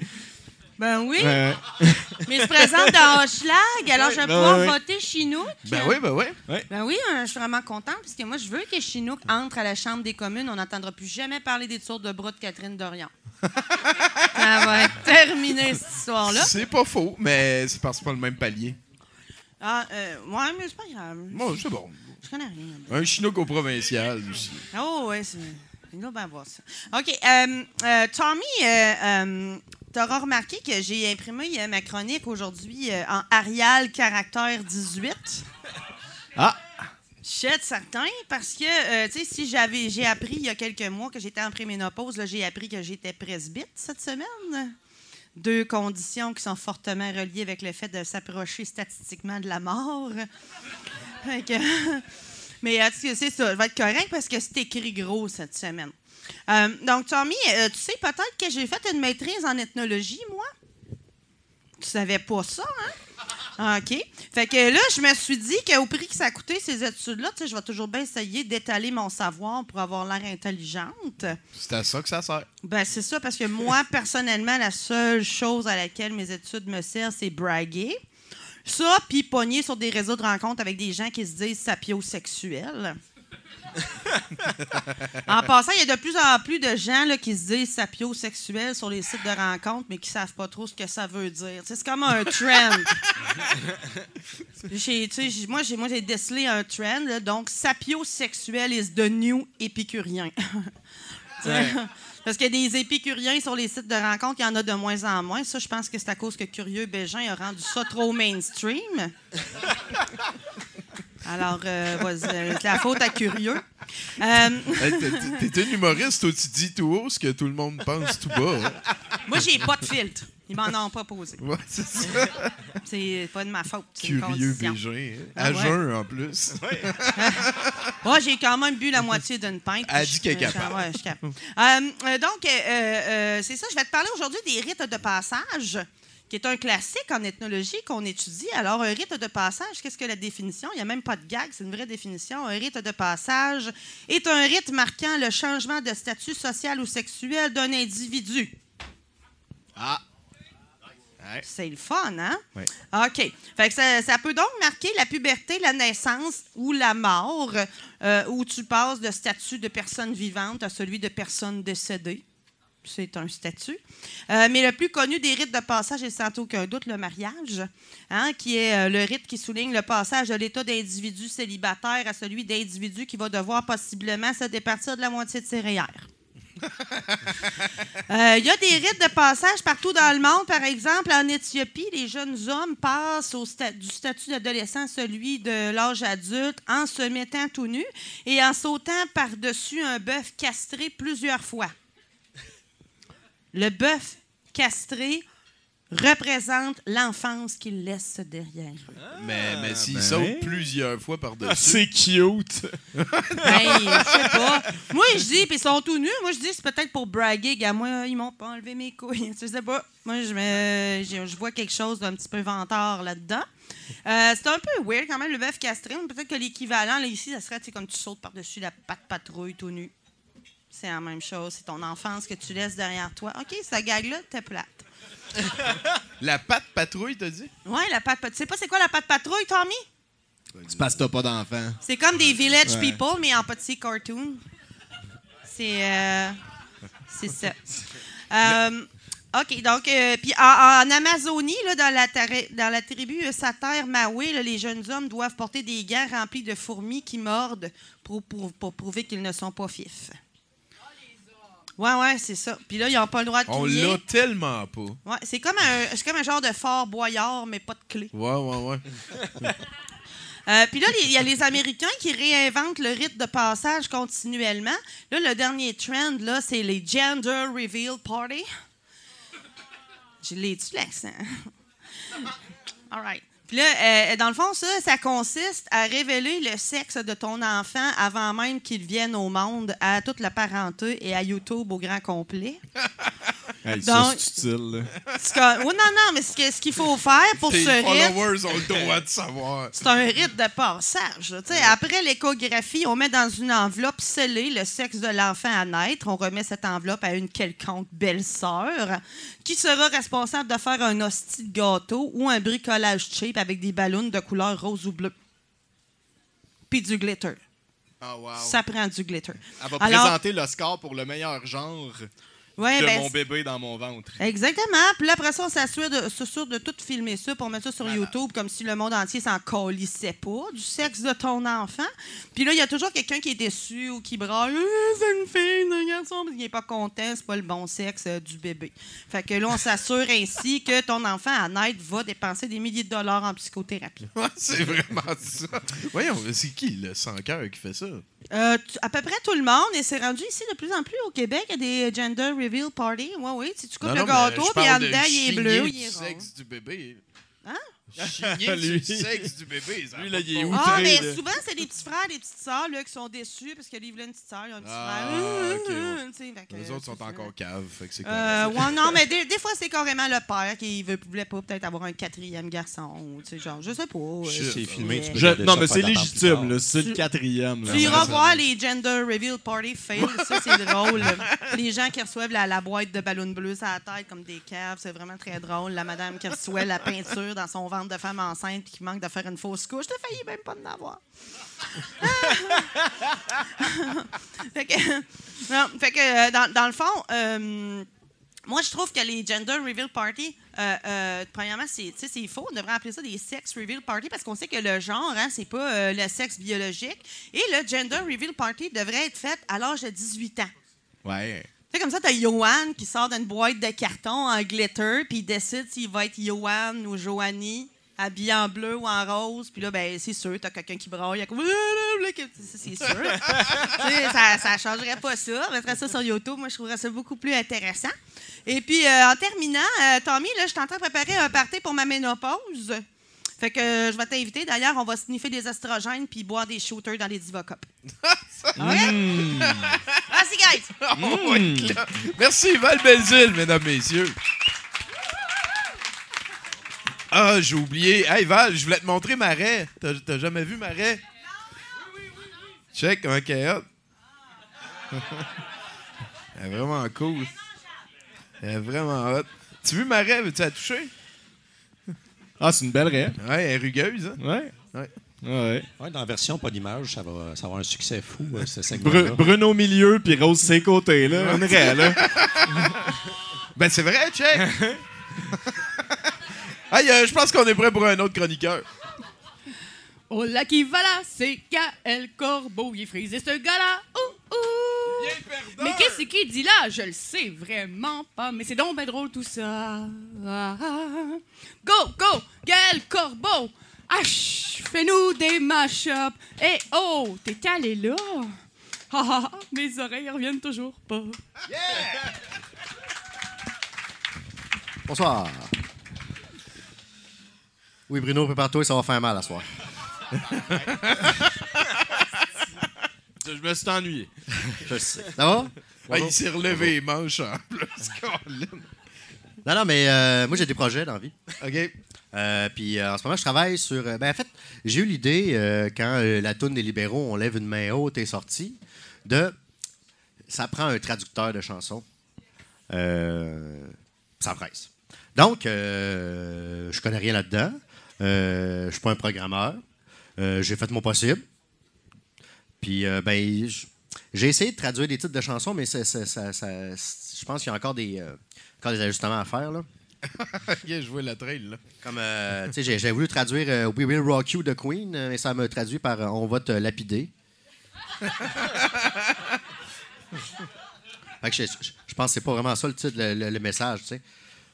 Ben oui. Mais il se présente dans Hochelag. Alors, je vais Ben pouvoir oui. voter Chinook. Ben oui, ben oui. Ben oui, euh, je suis vraiment contente parce que moi, je veux que Chinook entre à la Chambre des communes. On n'entendra plus jamais parler des tours de bras de Catherine Dorion. Ça va être terminé, cette histoire-là. C'est pas faux, mais c'est parce que pas le même palier. Ah, euh, ouais, mais c'est pas grave. Bon, c'est bon. Je connais rien. Un chinook au provincial aussi. Oh, ouais, c'est. Il doit bien voir ça. OK. euh, euh, Tommy, euh, t'auras remarqué que j'ai imprimé euh, ma chronique aujourd'hui euh, en Arial caractère 18. Ah! Je suis certain parce que, euh, tu sais, si j'avais, j'ai appris il y a quelques mois que j'étais en préménopause, là, j'ai appris que j'étais presbyte cette semaine. Deux conditions qui sont fortement reliées avec le fait de s'approcher statistiquement de la mort. Mais tu sais, c'est ça, je vais être correct parce que c'est écrit gros cette semaine. Euh, donc, Tommy, euh, tu sais peut-être que j'ai fait une maîtrise en ethnologie, moi? Tu savais pas ça, hein? Ah, OK. Fait que là, je me suis dit qu'au prix que ça coûté ces études-là, tu sais, je vais toujours bien essayer d'étaler mon savoir pour avoir l'air intelligente. C'est à ça que ça sert. Ben, c'est ça, parce que moi, personnellement, la seule chose à laquelle mes études me servent, c'est braguer. Ça, puis pogner sur des réseaux de rencontres avec des gens qui se disent sapiosexuels. En passant, il y a de plus en plus de gens là, qui se disent sapiosexuels sur les sites de rencontres, mais qui savent pas trop ce que ça veut dire. C'est comme un trend. Moi, j'ai moi, j'ai décelé un trend, là, donc sapiosexuel is the new épicurien. Parce qu'il y a des épicuriens sur les sites de rencontres, il y en a de moins en moins. Ça, je pense que c'est à cause que Curieux Bégin a rendu ça trop mainstream. Alors, euh, vas-y, euh, c'est la faute à Curieux. Euh, Hey, t'es- T'es un humoriste, toi, tu dis tout haut ce que tout le monde pense tout bas. hein. moi, j'ai pas de filtre. Ils m'en ont pas posé. Ouais, c'est ça. C'est pas de ma faute. une Curieux. Bégin. hein. Ah À ouais. jeun, en plus. Moi, j'ai quand même bu la moitié d'une pinte. Elle dit qu'elle est capable. ouais, je suis capable. Euh, euh, donc, euh, euh, c'est ça. Je vais te parler aujourd'hui des rites de passage, qui est un classique en ethnologie qu'on étudie. Alors, un rite de passage, qu'est-ce que la définition? Il n'y a même pas de gag, c'est une vraie définition. Un rite de passage est un rite marquant le changement de statut social ou sexuel d'un individu. Ah! C'est le fun, hein? Oui. OK. Fait que ça, ça peut donc marquer la puberté, la naissance ou la mort, euh, où tu passes de statut de personne vivante à celui de personne décédée. C'est un statut. Euh, mais le plus connu des rites de passage est sans aucun doute le mariage, hein, qui est euh, le rite qui souligne le passage de l'état d'individu célibataire à celui d'individu qui va devoir possiblement se départir de la moitié de ses REER. Euh, Il y a des rites de passage partout dans le monde. Par exemple, en Éthiopie, les jeunes hommes passent au sta- du statut d'adolescent à celui de l'âge adulte en se mettant tout nu et en sautant par-dessus un bœuf castré plusieurs fois. Le bœuf castré représente l'enfance qu'il laisse derrière eux. Mais, mais s'il ben saute oui. plusieurs fois Ah, par-dessus. c'est cute. Ben, je sais pas. Moi, je dis, puis ils sont tout nus. Moi, je dis, c'est peut-être pour braguer. Gars, moi, ils m'ont pas enlevé mes couilles. Je sais pas. Moi, je, me, je, je vois quelque chose d'un petit peu vantard là-dedans. Euh, c'est un peu weird quand même, le bœuf castré. Peut-être que l'équivalent, là, ici, ça serait tu sais, comme tu sautes par-dessus la patte patrouille tout nu. C'est la même chose. C'est ton enfance que tu laisses derrière toi. OK, cette gag-là, t'es plate. La patte patrouille, t'as dit? Ouais, la patte patrouille. Tu sais pas c'est quoi la patte patrouille, Tommy? C'est parce que t'as pas d'enfant. C'est comme des Village Ouais. People, mais en petit cartoon. C'est. euh, c'est ça. Euh, OK, donc, euh, puis en, en Amazonie, là, dans, la dans la tribu euh, Sater Maui, là, les jeunes hommes doivent porter des gants remplis de fourmis qui mordent pour, pour- pour prouver qu'ils ne sont pas fifs. Ouais, ouais, c'est ça. Puis là, ils n'ont pas le droit de On crier. l'a tellement pas. Ouais, c'est comme, un, c'est comme un genre de fort boyard, mais pas de clé. Ouais, ouais, ouais. Euh, Puis là, il y a les Américains qui réinventent le rite de passage continuellement. Là, le dernier trend, là, c'est les Gender Reveal Party. Je l'ai-tu, l'accent? All right. Puis là, euh, dans le fond, ça, ça consiste à révéler le sexe de ton enfant avant même qu'il vienne au monde, à toute la parenté et à YouTube au grand complet. Hey, Donc- c'est utile. là. Oh, non, non, mais ce qu'il faut faire pour Tes ce rite, followers ont le droit de savoir. c'est un rite de passage. là. Tu sais, Après l'échographie, on met dans une enveloppe scellée le sexe de l'enfant à naître. On remet cette enveloppe à une quelconque belle-sœur qui sera responsable de faire un hostie de gâteau ou un bricolage cheap avec des ballons de couleur rose ou bleu. Puis du glitter. Ah, wow. Ça prend du glitter. Elle va Alors- présenter l'Oscar pour le meilleur genre Ouais, de ben, mon bébé dans mon ventre. Exactement. Puis là, après ça, on s'assure de, s'assure de tout filmer ça pour mettre ça sur YouTube comme si le monde entier s'en calissait pas du sexe de ton enfant. Puis là, il y a toujours quelqu'un qui est déçu ou qui braille Ah, c'est une fille, c'est un garçon, parce qu'il n'est pas content, c'est pas le bon sexe euh, du bébé. Fait que là, on s'assure ainsi que ton enfant à naître va dépenser des milliers de dollars en psychothérapie. Ouais, c'est vraiment ça. Voyons, c'est qui le sans cœur qui fait ça? Euh, à peu près tout le monde, et c'est rendu ici de plus en plus au Québec, il y a des gender reveal parties. Oui, oui. Si tu coupes Non, le non, gâteau, puis en de dedans, il est bleu il est rond. sexe du bébé. Hein? Chigner Lui. du sexe du bébé. ça Lui, là, il est sens. Ah, outré, mais là. souvent, c'est des petits frères, des petites sœurs là, qui sont déçus parce que lui, il voulait une petite sœur, il a un petit Ah, frère. ok, ouais. Fait que, Les autres sont ça. encore caves, fait que c'est Euh, ouais, non, mais des, des fois, c'est carrément le père qui veut, voulait pas peut-être avoir un quatrième garçon. ou, Tu sais, genre, je sais pas. Shit. C'est filmé, tu peux Je- regarder non, mais c'est légitime. C'est Tu- le quatrième. Tu iras Ouais, voir les gender reveal party fail, ça c'est drôle. Les gens qui reçoivent la, la boîte de ballons bleus à la tête comme des caves, c'est vraiment très drôle. La madame qui reçoit la peinture dans son ventre de femme enceinte puis qui manque de faire une fausse couche, t'as failli même pas en avoir. fait que, non, fait que, euh, dans, dans le fond, euh, moi, je trouve que les gender reveal party, euh, euh, premièrement, c'est, faux. On devrait appeler ça des sex reveal party parce qu'on sait que le genre, hein, c'est pas euh, le sexe biologique. Et le gender reveal party devrait être fait à l'âge de 18 ans. Ouais. Tu comme ça, t'as Johan qui sort d'une boîte de carton en glitter, puis il décide s'il va être Johan ou Joanie, habillé en bleu ou en rose. Puis là, ben, c'est sûr, t'as quelqu'un qui braille. il y a comme... Ça, C'est sûr. Ça, ça changerait pas ça. On mettrait ça sur YouTube. Moi, je trouverais ça beaucoup plus intéressant. Et puis, euh, en terminant, euh, Tommy, là, je suis en train de préparer un party pour ma ménopause. Fait que euh, je vais t'inviter. D'ailleurs, on va sniffer des estrogènes puis boire des shooters dans les Divocups. OK? Merci, guys! Oh. Merci, Val Belzile, mesdames, messieurs. Ah, j'ai oublié. Hey, Val, je voulais te montrer Marais. T'as t'as jamais vu Marais? Check, est hot. Elle est vraiment cool. Elle est vraiment hot. Tu veux Marais? Veux-tu la toucher? Ah, c'est une belle raie. Ouais, elle est rugueuse, hein? Ouais. Ouais. Ouais. Ouais, dans la version pas d'image, ça va, ça va avoir un succès fou, euh, ce Bru-. Bruno au milieu, puis Rose ses côtés, là. Une raie, là. Ben, c'est vrai, check! hey, euh, je pense qu'on est prêt pour un autre chroniqueur. Oh là qui va là, c'est Gaël Corbeau. Il est frisé ce gars-là. Ouh, ouh. Mais qu'est-ce qu'il dit là? Je le sais vraiment pas. Mais c'est donc ben drôle tout ça. Ah, ah. Go, go, Gaël Corbeau. Ach, fais-nous des mash-ups. Eh oh, t'es calé là? Ah, ah, ah, mes oreilles reviennent toujours pas. Bonsoir. Oui, Bruno, prépare-toi, ça va faire mal à soir. Je me suis ennuyé. Je sais. Ça va? Ah, il s'est relevé les manches en plus. Non, non, mais euh, moi, j'ai des projets dans la vie. OK. Euh, puis euh, en ce moment, je travaille sur. ben, en fait, j'ai eu l'idée, quand la toune des libéraux, on lève une main haute, est sortie, de. Ça prend un traducteur de chansons. Ça presse. Donc, je connais rien là-dedans. Euh, je suis pas un programmeur. Euh, j'ai fait mon possible. Puis, euh, ben, j'ai essayé de traduire des titres de chansons, mais ça- ça- je pense qu'il y a encore des, euh, encore des ajustements à faire. Là. Il a joué la trail, là. Comme, euh, tu sais, j'ai, voulu traduire We Will Rock You de Queen, mais ça m'a traduit par On va te lapider. Fait que je, je- je pense que c'est pas vraiment ça le titre, le, le- le message, tu sais.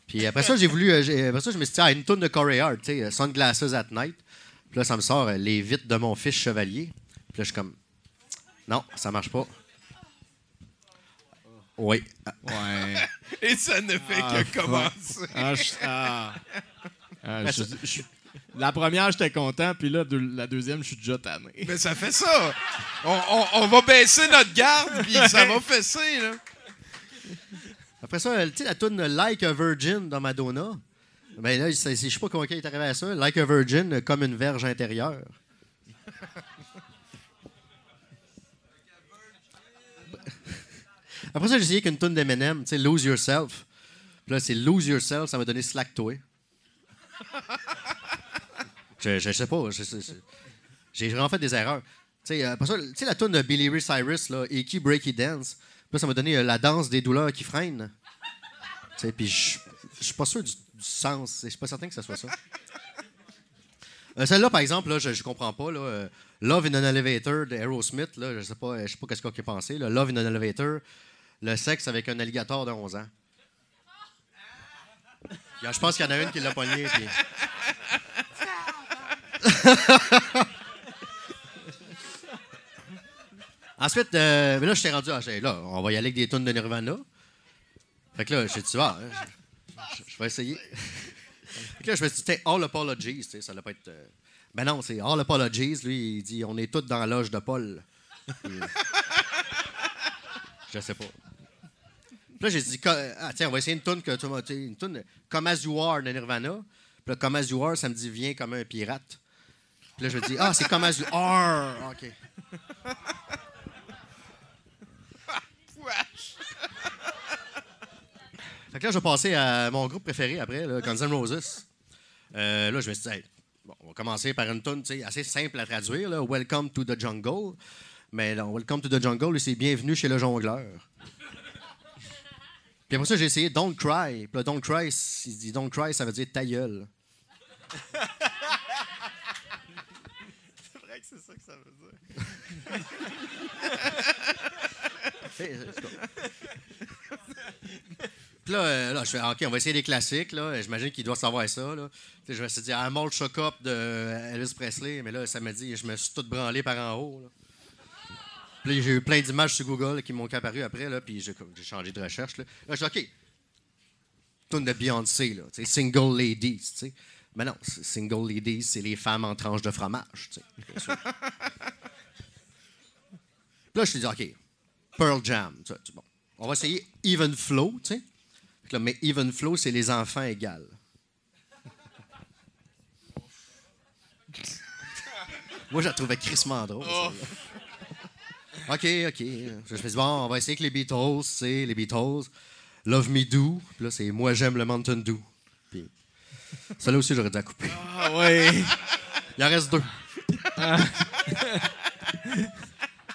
Puis après ça, j'ai voulu. euh, après ça, je me suis dit, ah, une tonne de Corey Hart, tu sais, euh, Sunglasses at Night. Puis là, ça me sort euh, Les vitres de mon fils chevalier. Puis là, je suis comme, non, ça marche pas. Oui. Ah, Ouais. Et ça ne fait Ah, que commencer. Ah, je- ah. Ah, je- je- la première, j'étais content, puis là, la deuxième, je suis déjà tanné. Mais ça fait ça. On, on- on va baisser notre garde, puis ça va fesser, là. Après ça, tu sais, la tune Like a Virgin dans Madonna. Ben là, je sais pas comment il est arrivé à ça. Like a Virgin, comme une verge intérieure. Après ça, j'ai essayé qu'une tune d'Eminem, tu sais, Lose Yourself. Puis là, c'est Lose Yourself, ça m'a donné Slack Toi. je, je sais pas. J'ai vraiment fait des erreurs. Tu sais, euh, la tune de Billy Ray Cyrus, là, Icky Breaky Dance. Puis ça m'a donné euh, la danse des douleurs qui freinent. Puis je suis pas sûr du, sens. Je suis pas certain que ce soit ça. Euh, Celle-là, par exemple, là, je, je comprends pas. Euh, Love in an Elevator de Aerosmith, là, je sais pas, je sais pas qu'est-ce qu'on a pensé. Love in an Elevator, le sexe avec un alligator de 11 ans. Je pense qu'il y en a une qui l'a pogné. puis- Ensuite, euh, mais là, je t'ai rendu. ah, là, on va y aller avec des tonnes de Nirvana. Fait que là, j'ai dit, ah, hein, je, vais essayer. fait que là, je me suis dit, All Apologies, tu sais, ça allait pas être. euh, Ben non, c'est All Apologies. Lui, il dit, on est tous dans l'âge de Paul. Euh, je sais pas. Puis là, j'ai dit, co- ah, tiens, on va essayer une tune que tu m'as- une tune Come As You Are de Nirvana. Puis là, Come As You Are, ça me dit, viens comme un pirate. Puis là, je me dis, ah, c'est Come As You Are. OK. Fait que là, je vais passer à mon groupe préféré après, là, Guns N' Roses. Euh, là, je me suis dit, hey, bon, on va commencer par une tune assez simple à traduire, là, Welcome to the Jungle. Mais Welcome to the Jungle, c'est Bienvenue chez le jongleur. Puis après ça, j'ai essayé Don't Cry. Puis là, Don't Cry, il dit Don't Cry, ça veut dire ta gueule. C'est vrai que c'est ça que ça veut dire. Hey? Puis là, euh, là, je fais, OK, on va essayer des classiques. Là. J'imagine qu'il doit savoir ça. Là. Je me suis dit, I'm all shook up de Elvis Presley. Mais là, ça m'a dit, je me suis tout branlé par en haut. Là. J'ai eu plein d'images sur Google qui m'ont apparu après. Là, puis j'ai changé de recherche. Là, je dis, OK, tune de Beyoncé, là, Single Ladies. tu sais. Mais non, Single Ladies, c'est les femmes en tranche de fromage. Puis là, je me dit, OK, Pearl Jam. bon. On va essayer Even Flow, tu sais. Là, Mais Even Flow, c'est les enfants égales. Moi, je la trouvais crissement drôle. celle-là. OK, OK. Je me suis dit, bon, on va essayer avec les Beatles, sais, les Beatles. Love Me Do. Puis là, c'est Moi, j'aime le Mountain Dew. Puis, celle-là aussi, j'aurais dû la couper. Ah ouais. Il en reste deux.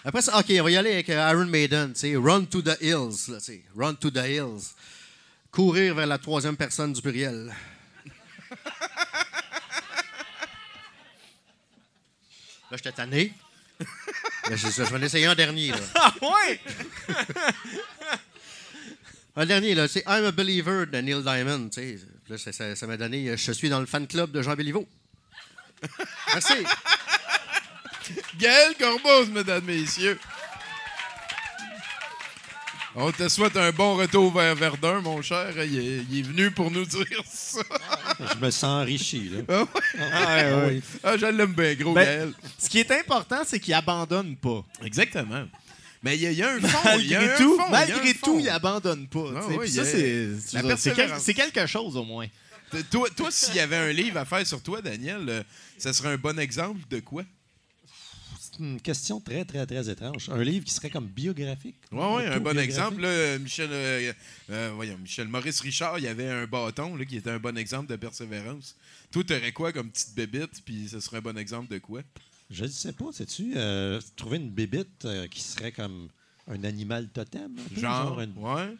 Après ça, OK, on va y aller avec Iron Maiden, Run to the Hills, là, Run to the Hills. Courir vers la troisième personne du pluriel. Là, j'étais tanné. Je, je vais en essayer un dernier, là. Ah ouais. Un dernier, là, c'est I'm a Believer de Neil Diamond. Là, ça- m'a donné euh, Je suis dans le fan club de Jean Béliveau. Merci. Gaël Corbos, mesdames, messieurs. On te souhaite un bon retour vers Verdun, mon cher. Il est, il est venu pour nous dire ça. Je me sens enrichi. Là. Ah ouais? Ah, ouais, ouais. Ah, je l'aime bien gros, Ben, Gaël. Ce qui est important, c'est qu'il abandonne pas. Exactement. Mais il y, a- il y a un fond. Malgré tout, fond, malgré tout, il abandonne pas. Ah ça, c'est la c'est quel- persévérance. c'est quelque chose au moins. Toi s'il y avait un livre à faire sur toi, Daniel, euh, ça serait un bon exemple de quoi? Une question très, très, très étrange. Un livre qui serait comme biographique? Oui, oui, un bon exemple. Là, euh, Michel, euh, euh, voyons, Michel Maurice Richard, il y avait un bâton là, qui était un bon exemple de persévérance. Toi, tu aurais quoi comme petite bébite, puis ce serait un bon exemple de quoi? Je ne sais pas, sais-tu, euh, trouver une bébite qui serait comme un animal totem. un peu, Genre, une- ouais.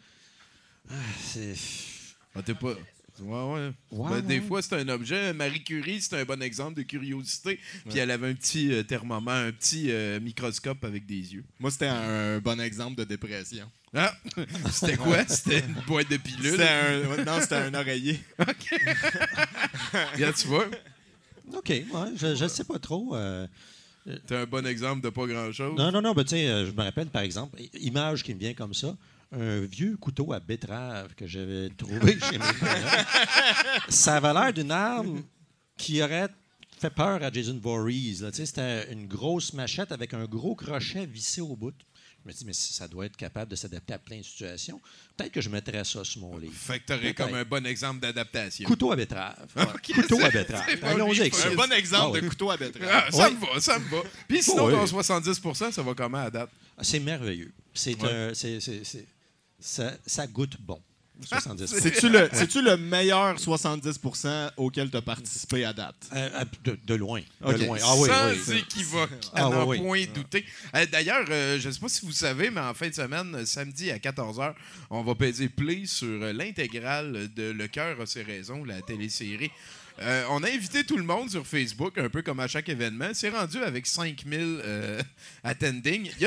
c'est- Ah, t'es pas. Ouais, ouais. Ouais, Ben, Des fois, c'est un objet. Marie Curie, c'est un bon exemple de curiosité. Puis elle avait un petit euh, thermomètre, un petit euh, microscope avec des yeux. Moi, c'était un bon exemple de dépression. Ah! C'était quoi? C'était une boîte de pilules? C'était un... Non, c'était un oreiller. Regarde, tu vois, OK, ouais, je ne sais pas trop. euh, t'es un bon exemple de pas grand-chose? Non, non, non, ben, tu sais, euh, je me rappelle, par exemple, image qui me vient comme ça, un vieux couteau à betterave que j'avais trouvé chez mes parents. Ça avait l'air d'une arme qui aurait fait peur à Jason Voorhees. là. C'était une grosse machette avec un gros crochet vissé au bout. Je me dis, mais ça doit être capable de s'adapter à plein de situations. Peut-être que je mettrais ça sur mon livre. Fait que t'aurais comme un bon exemple d'adaptation. Couteau à betterave. Couteau à betterave. Allons-y avec ça. Un bon exemple Ah de couteau à betterave. Ah, ça me va, ça me va. Puis sinon, Ouais. dans 70% ça va comment à date? Ah, C'est merveilleux. C'est Ouais. un- c'est- c'est- c'est- ça, ça goûte bon. 70 C'est-tu le, c'est-tu le meilleur 70% auquel tu as participé à date? Euh, euh, de, de loin. De loin. Ah oui, Sans oui. équivoque, à Ah, oui, oui. point douter. Euh, D'ailleurs, euh, je ne sais pas si vous savez, mais en fin de semaine, samedi à 14h, on va peser play sur l'intégrale de Le cœur a ses raisons, la télésérie. Euh, on a invité tout le monde sur Facebook, un peu comme à chaque événement. C'est rendu avec 5000 euh, attending. Il y,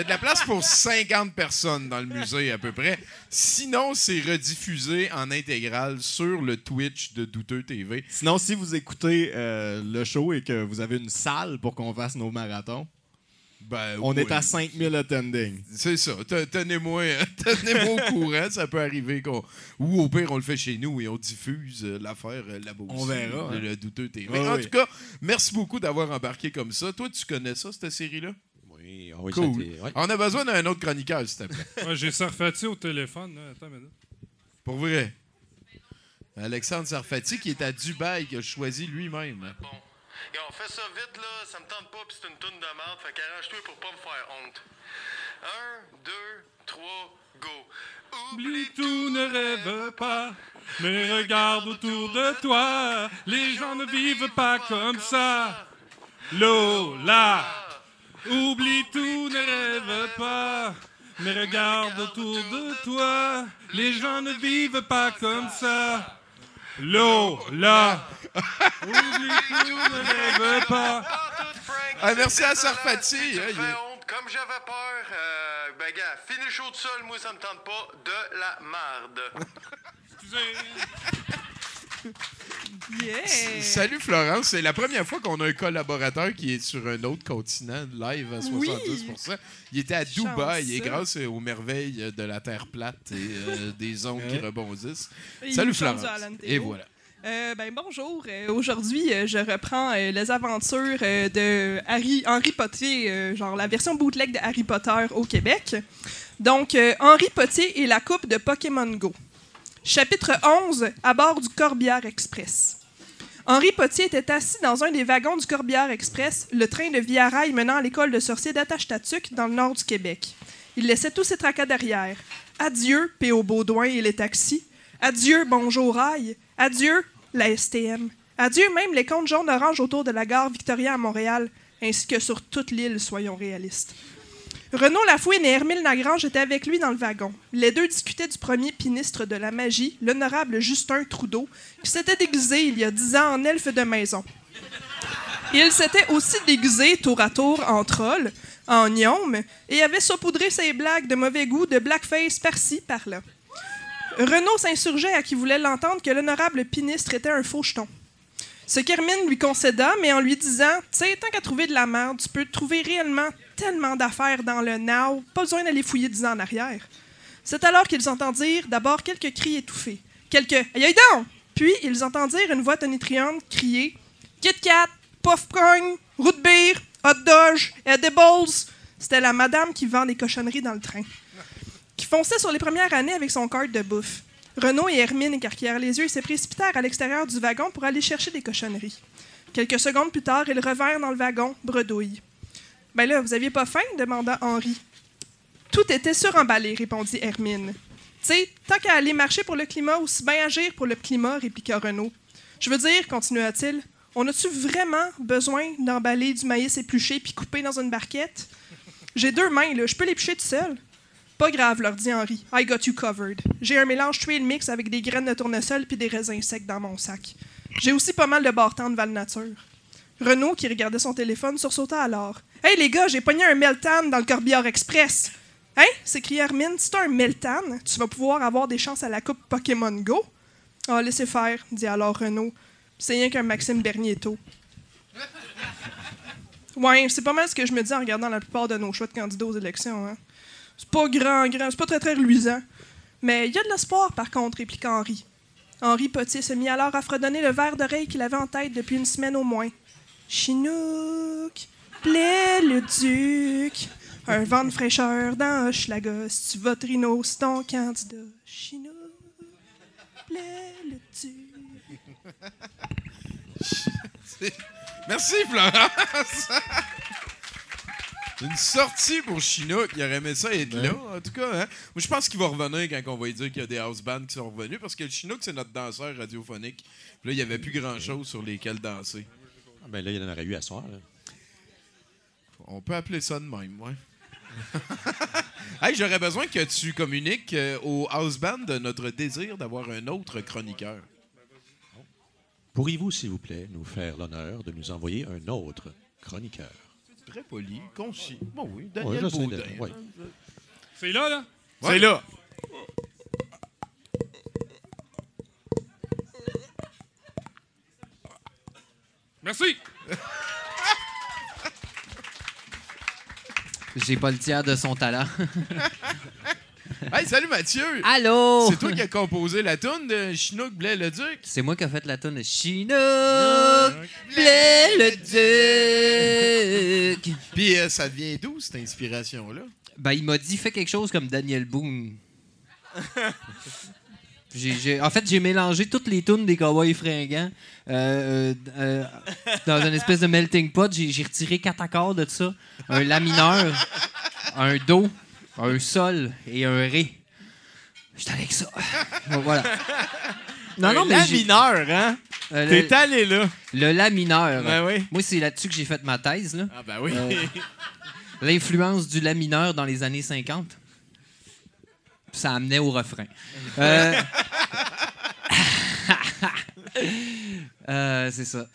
a de la, place pour 50 personnes dans le musée à peu près. Sinon, c'est rediffusé en intégrale sur le Twitch de Douteux TV. Sinon, si vous écoutez euh, le show et que vous avez une salle pour qu'on fasse nos marathons, Ben, on oui. est à 5000 attending. C'est ça. Te- Tenez-moi tenez-moi au courant. Ça peut arriver qu'on. Ou au pire, on le fait chez nous et on diffuse euh, l'affaire euh, là-bas On verra, Le, hein. le douteux TV. En oui. tout cas, merci beaucoup d'avoir embarqué comme ça. Toi, tu connais ça, cette série-là? Oui, ah a Cool. ouais. On a besoin d'un autre chroniqueur, s'il te plaît. Ouais, J'ai Sarfati au téléphone. Là. Attends une minute. Pour vrai. Alexandre Sarfati, qui est à Dubaï, qui a choisi lui-même. Bon. Et on fait ça vite, là. Ça me tente pas, puis c'est une toune de merde. Fait qu'arrange-toi pour pas me faire honte. Un, deux, trois, go. Oublie tout, ne rêve pas, mais regarde autour de toi. Les gens ne vivent pas comme ça. Lola, oublie tout, ne rêve pas, mais regarde autour de toi. Les gens ne vivent pas comme ça. Lola, ne pas. Ah, merci à Sarfati, hein, il. Comme j'avais peur, euh, ben, gars, finis le show tout seul. Moi, ça me tente pas. De la marde. Yeah! Salut Florence, c'est la première fois qu'on a un collaborateur qui est sur un autre continent live à 70 Il était à Dubaï et Chanceux. grâce aux merveilles de la Terre plate et euh, des ondes qui rebondissent. Salut Florence. Et voilà. Euh, ben, bonjour. Euh, Aujourd'hui, euh, je reprends euh, les aventures euh, de Harry, Henri Potier, euh, genre la version bootleg de Harry Potter au Québec. Donc, euh, Henri Potier et la coupe de Pokémon Go. Chapitre 11, à bord du Corbière Express. Henri Potier était assis dans un des wagons du Corbière Express, le train de Via Rail menant à l'école de sorciers d'Attache-Tatuc dans le nord du Québec. Il laissait tous ses tracas derrière. Adieu, P.O. Baudouin et les taxis. Adieu, Bonjour Rail. Adieu, la STM. Adieu, même les comptes jaunes-orange autour de la gare Victoria à Montréal, ainsi que sur toute l'île, soyons réalistes. Renaud Lafouine et Hermile Lagrange étaient avec lui dans le wagon. Les deux discutaient du premier ministre de la magie, l'honorable Justin Trudeau, qui s'était déguisé il y a dix ans en elfe de maison. Il s'était aussi déguisé tour à tour en troll, en gnome, et avait saupoudré ses blagues de mauvais goût de blackface par-ci, par-là. Renaud s'insurgeait à qui voulait l'entendre que l'honorable ministre était un faux jeton. Ce qu'Hermine lui concéda, mais en lui disant Tu sais, tant qu'à trouver de la merde, tu peux trouver réellement tellement d'affaires dans le now, pas besoin d'aller fouiller dix ans en arrière. C'est alors qu'ils entendirent d'abord quelques cris étouffés, quelques Aïe donc! Puis, ils entendirent une voix tonitruante crier Kit Kat, Popcorn, root beer, hot dog, edibles. C'était la madame qui vend des cochonneries dans le train. Qui fonçait sur les premières années avec son cart de bouffe. Renaud et Hermine écarquillèrent les yeux et se précipitèrent à l'extérieur du wagon pour aller chercher des cochonneries. Quelques secondes plus tard, ils revinrent dans le wagon, bredouille. Ben là, vous aviez pas faim? demanda Henri. Tout était suremballé, répondit Hermine. Tu sais, tant qu'à aller marcher pour le climat, aussi bien agir pour le climat, répliqua Renaud. Je veux dire, continua-t-il, on a-tu vraiment besoin d'emballer du maïs épluché puis coupé dans une barquette? J'ai deux mains, là, je peux l'éplucher tout seul. Pas grave, leur dit Henri. I got you covered. J'ai un mélange trail mix avec des graines de tournesol puis des raisins secs dans mon sac. J'ai aussi pas mal de bartends de Val-Nature. Renaud, qui regardait son téléphone, sursauta alors. Hey les gars, j'ai pogné un Meltan dans le Corbillard Express. Hein? s'écria Hermine. Si un Meltan, tu vas pouvoir avoir des chances à la Coupe Pokémon Go. Ah, laissez faire, dit alors Renaud. C'est rien qu'un Maxime Bernietto. Ouais, c'est pas mal ce que je me dis en regardant la plupart de nos choix de candidats aux élections. Hein. C'est pas grand, grand, c'est pas très, très reluisant. Mais il y a de l'espoir, par contre, répliqua Henri. Henri Potier se mit alors à fredonner le verre d'oreille qu'il avait en tête depuis une semaine au moins. Chinook, plaît le duc, un vent de fraîcheur dans Hochelaga, si tu votes Rino, c'est ton candidat. Chinook, plaît le duc. Merci, Florence! Une sortie pour Chinook. Il aurait aimé ça être là, en tout cas. Hein? Moi, je pense qu'il va revenir quand on va lui dire qu'il y a des house bands qui sont revenus, parce que le Chinook, c'est notre danseur radiophonique. Puis là, il n'y avait plus grand-chose sur lesquels danser. Ah, ben là, il y en aurait eu à soir. là. On peut appeler ça de même, ouais. hey, j'aurais besoin que tu communiques euh, au house band de notre désir d'avoir un autre chroniqueur. Pourriez-vous, s'il vous plaît, nous faire l'honneur de nous envoyer un autre chroniqueur? Très poli, concis. Bon oui, Daniel Baudin. ouais. C'est là, là? Ouais. C'est là. Merci. J'ai pas le tiers de son talent. Hey, salut Mathieu! Allô? C'est toi qui as composé la tune de Chinook Blais le Duc? C'est moi qui ai fait la tonne de Chinook, Blais le Duc. Puis euh, ça vient d'où cette inspiration-là? Ben, il m'a dit, fais quelque chose comme Daniel Boone. En fait, j'ai mélangé toutes les tunes des Cowboys fringants euh, euh, euh, dans une espèce de melting pot. J'ai retiré quatre accords de ça. Un La mineur, un Do, un Sol et un Ré. J'étais avec ça. Bon, voilà. Non, non, mais La mineur, hein? Euh, T'es allé là. Le La mineur. Ben oui. Moi, c'est là-dessus que j'ai fait ma thèse. Là. Ah, ben oui. L'influence du La mineur dans les années 50. Ça amenait au refrain. Euh, euh, c'est ça.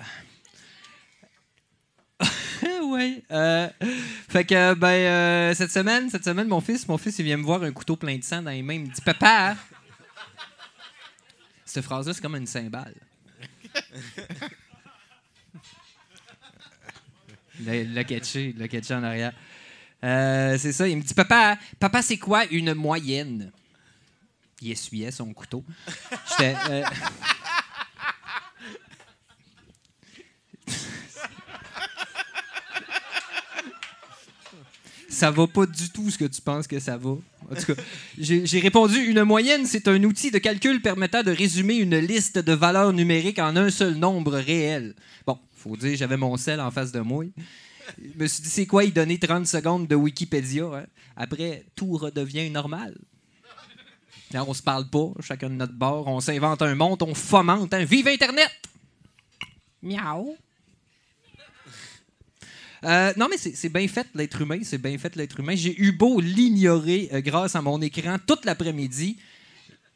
ouais. euh, fait que ben euh, cette semaine, cette semaine, mon fils, mon fils, il vient me voir un couteau plein de sang dans les mains. Il me dit Papa. Cette phrase-là, c'est comme une cymbale. Le, le catché, le catché en arrière. Euh, c'est ça. Il me dit Papa, papa, c'est quoi une moyenne? Il essuyait son couteau. J'étais. euh, Ça va pas du tout ce que tu penses que ça va. En tout cas, j'ai répondu une moyenne, c'est un outil de calcul permettant de résumer une liste de valeurs numériques en un seul nombre réel. Bon, faut dire, j'avais mon sel en face de moi. Je me suis dit, c'est quoi y donner 30 secondes de Wikipédia? hein? Après, tout redevient normal. Là, on se parle pas, chacun de notre bord, on s'invente un monde, on fomente. hein? Vive Internet! Miaou! Euh, non, mais c'est c'est bien fait, l'être humain. C'est bien fait, l'être humain. J'ai eu beau l'ignorer euh, grâce à mon écran toute l'après-midi.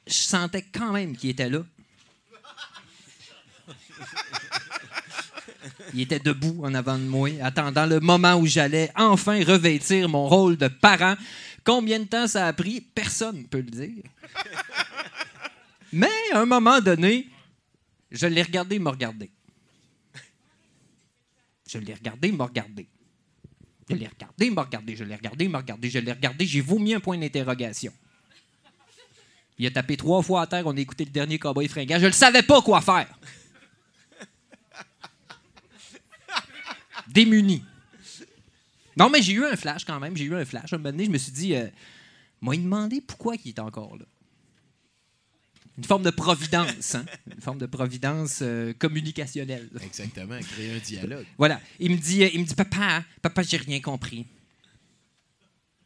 Je sentais quand même qu'il était là. Il était debout en avant de moi, attendant le moment où j'allais enfin revêtir mon rôle de parent. Combien de temps ça a pris, personne ne peut le dire. Mais à un moment donné, je l'ai regardé, il m'a regardé. Je l'ai regardé, il m'a regardé. Je l'ai regardé, il m'a regardé. Je l'ai regardé, il m'a regardé. Je l'ai regardé, j'ai vomi un point d'interrogation. Il a tapé trois fois à terre, on a écouté le dernier Cowboy fringant. Je ne savais pas quoi faire. Démuni. Non, mais j'ai eu un flash quand même. J'ai eu un flash. Un moment donné, je me suis dit, euh, m'a demandé pourquoi il est encore là. Une forme de providence, hein? Une forme de providence euh, communicationnelle. Exactement, créer un dialogue. Voilà. Il me dit, euh, il me dit Papa, papa, j'ai rien compris.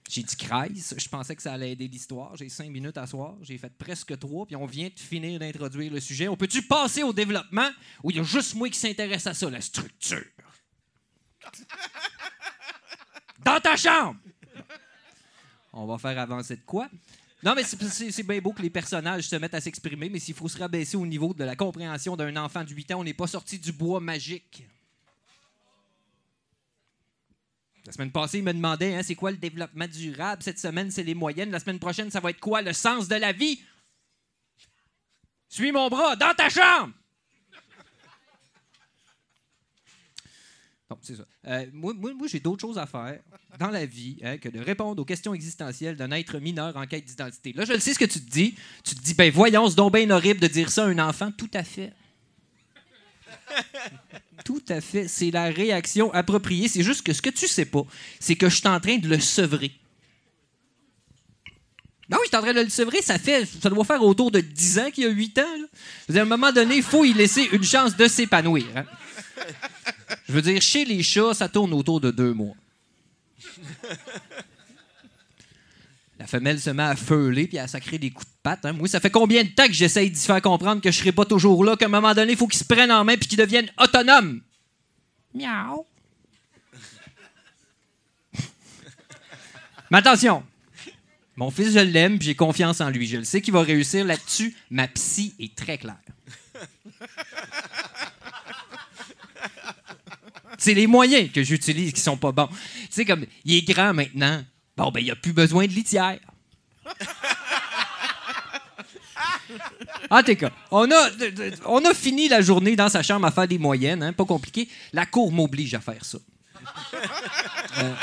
J'ai dit Kreis. Je pensais que ça allait aider l'histoire. J'ai cinq minutes à soir. J'ai fait presque trois. Puis on vient de finir d'introduire le sujet. On peut-tu passer au développement où il y a juste moi qui s'intéresse à ça, la structure? Dans ta chambre! On va faire avancer de quoi? Non, mais c'est- bien beau que les personnages se mettent à s'exprimer, mais s'il faut se rabaisser au niveau de la compréhension d'un enfant de 8 ans, on n'est pas sorti du bois magique. La semaine passée, il me demandait hein, c'est quoi le développement durable. Cette semaine, c'est les moyennes. La semaine prochaine, ça va être quoi? Le sens de la vie? Suis mon bras, dans ta chambre! Euh, moi, j'ai d'autres choses à faire dans la vie hein, que de répondre aux questions existentielles d'un être mineur en quête d'identité. Là, je le sais ce que tu te dis. Tu te dis, ben voyons, c'est donc bien horrible de dire ça à un enfant. Tout à fait. Tout à fait. C'est la réaction appropriée. C'est juste que ce que tu sais pas, c'est que je suis en train de le sevrer. Ben oui, je suis en train de le sevrer. Ça, doit faire autour de 10 ans qu'il y a 8 ans. à un moment donné, il faut y laisser une chance de s'épanouir. hein. Je veux dire, chez les chats, ça tourne autour de deux mois. La femelle se met à feuler puis à sacrer des coups de patte. hein. Moi, ça fait combien de temps que j'essaye d'y faire comprendre que je serai pas toujours là, qu'à un moment donné, il faut qu'ils se prennent en main puis qu'ils deviennent autonomes. Miaou. Mais attention, mon fils, je l'aime puis j'ai confiance en lui. Je le sais qu'il va réussir là-dessus. Ma psy est très claire. C'est les moyens que j'utilise qui sont pas bons. Tu sais, comme, il est grand maintenant. Bon, ben, il a plus besoin de litière. En tout cas, on a, on a fini la journée dans sa chambre à faire des moyennes, hein, pas compliqué. La cour m'oblige à faire ça. Euh,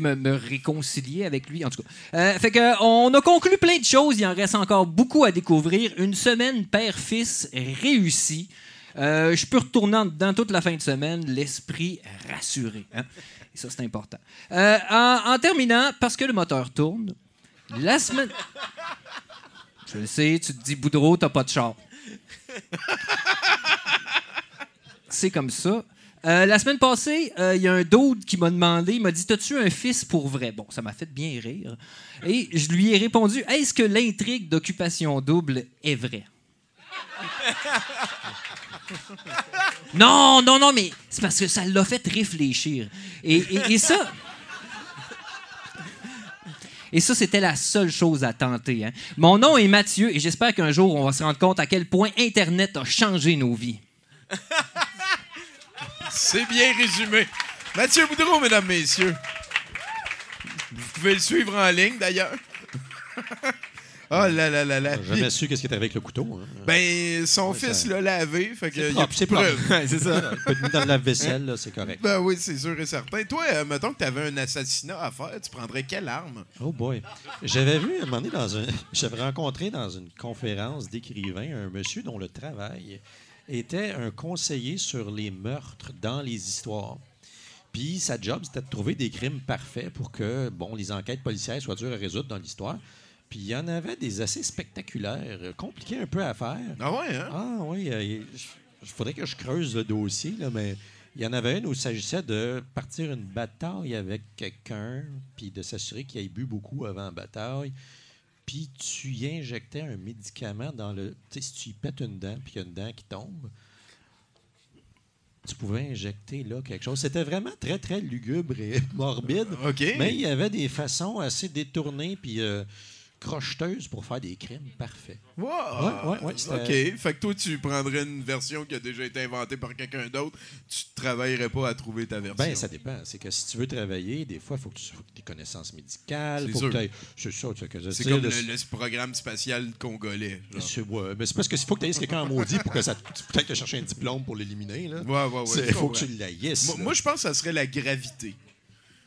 me, me réconcilier avec lui, en tout cas. Euh, fait que, on a conclu plein de choses. Il en reste encore beaucoup à découvrir. Une semaine père-fils réussie. Euh, je peux retourner en dedans toute la fin de semaine, l'esprit rassuré. hein. Et ça, c'est important. Euh, en, en terminant, parce que le moteur tourne, la semaine. Je le sais, tu te dis, Boudreau, t'as pas de char. C'est comme ça. Euh, la semaine passée, euh, il y a un dude qui m'a demandé, il m'a dit T'as-tu un fils pour vrai? Bon, ça m'a fait bien rire. Et je lui ai répondu Est-ce que l'intrigue d'occupation double est vraie? Non, non, non, mais c'est parce que ça l'a fait réfléchir. Et, ça. Et ça, c'était la seule chose à tenter. hein. Mon nom est Mathieu et j'espère qu'un jour, on va se rendre compte à quel point Internet a changé nos vies. C'est bien résumé. Mathieu Boudreau, mesdames, messieurs. Vous pouvez le suivre en ligne, d'ailleurs. Oh là là là là. J'ai jamais su qu'est-ce qui était avec le couteau. hein. Ben, son Ouais, fils ça- l'a lavé, fait que C'est plus c'est ça. Peut être mis dans la vaisselle, là, c'est correct. Ben oui, c'est sûr et certain. Toi, euh, mettons que tu avais un assassinat à faire, tu prendrais quelle arme? Oh boy. J'avais vu un moment donné dans un. J'avais rencontré dans une conférence d'écrivains un monsieur dont le travail était un conseiller sur les meurtres dans les histoires. Puis sa job, c'était de trouver des crimes parfaits pour que bon, les enquêtes policières soient dures à résoudre dans l'histoire. Puis il y en avait des assez spectaculaires, euh, compliqués un peu à faire. Ah ouais, hein? Ah oui. Il faudrait que je creuse le dossier, là, mais il y en avait une où il s'agissait de partir une bataille avec quelqu'un, puis de s'assurer qu'il ait bu beaucoup avant la bataille. Puis tu y injectais un médicament dans le. Tu sais, si tu y pètes une dent, puis il y a une dent qui tombe, tu pouvais injecter là quelque chose. C'était vraiment très, très lugubre et morbide. OK. Mais il y avait des façons assez détournées, puis euh, crocheteuses pour faire des crimes parfaits. Wow! Ouais, ouais, ouais, OK. Fait que toi, tu prendrais une version qui a déjà été inventée par quelqu'un d'autre. Tu ne travaillerais pas à trouver ta version. Ben, ça dépend. C'est que si tu veux travailler, des fois, il faut que tu aies des connaissances médicales. C'est sûr. C'est que je comme le- programme spatial congolais. C'est ouais, mais c'est parce que s'il faut que tu aies quelqu'un en maudit pour que ça. Peut-être que chercher un diplôme pour l'éliminer. là. Ouais, ouais, ouais. Je faut que tu l'aillisses. Moi, moi, je pense que ça serait la gravité.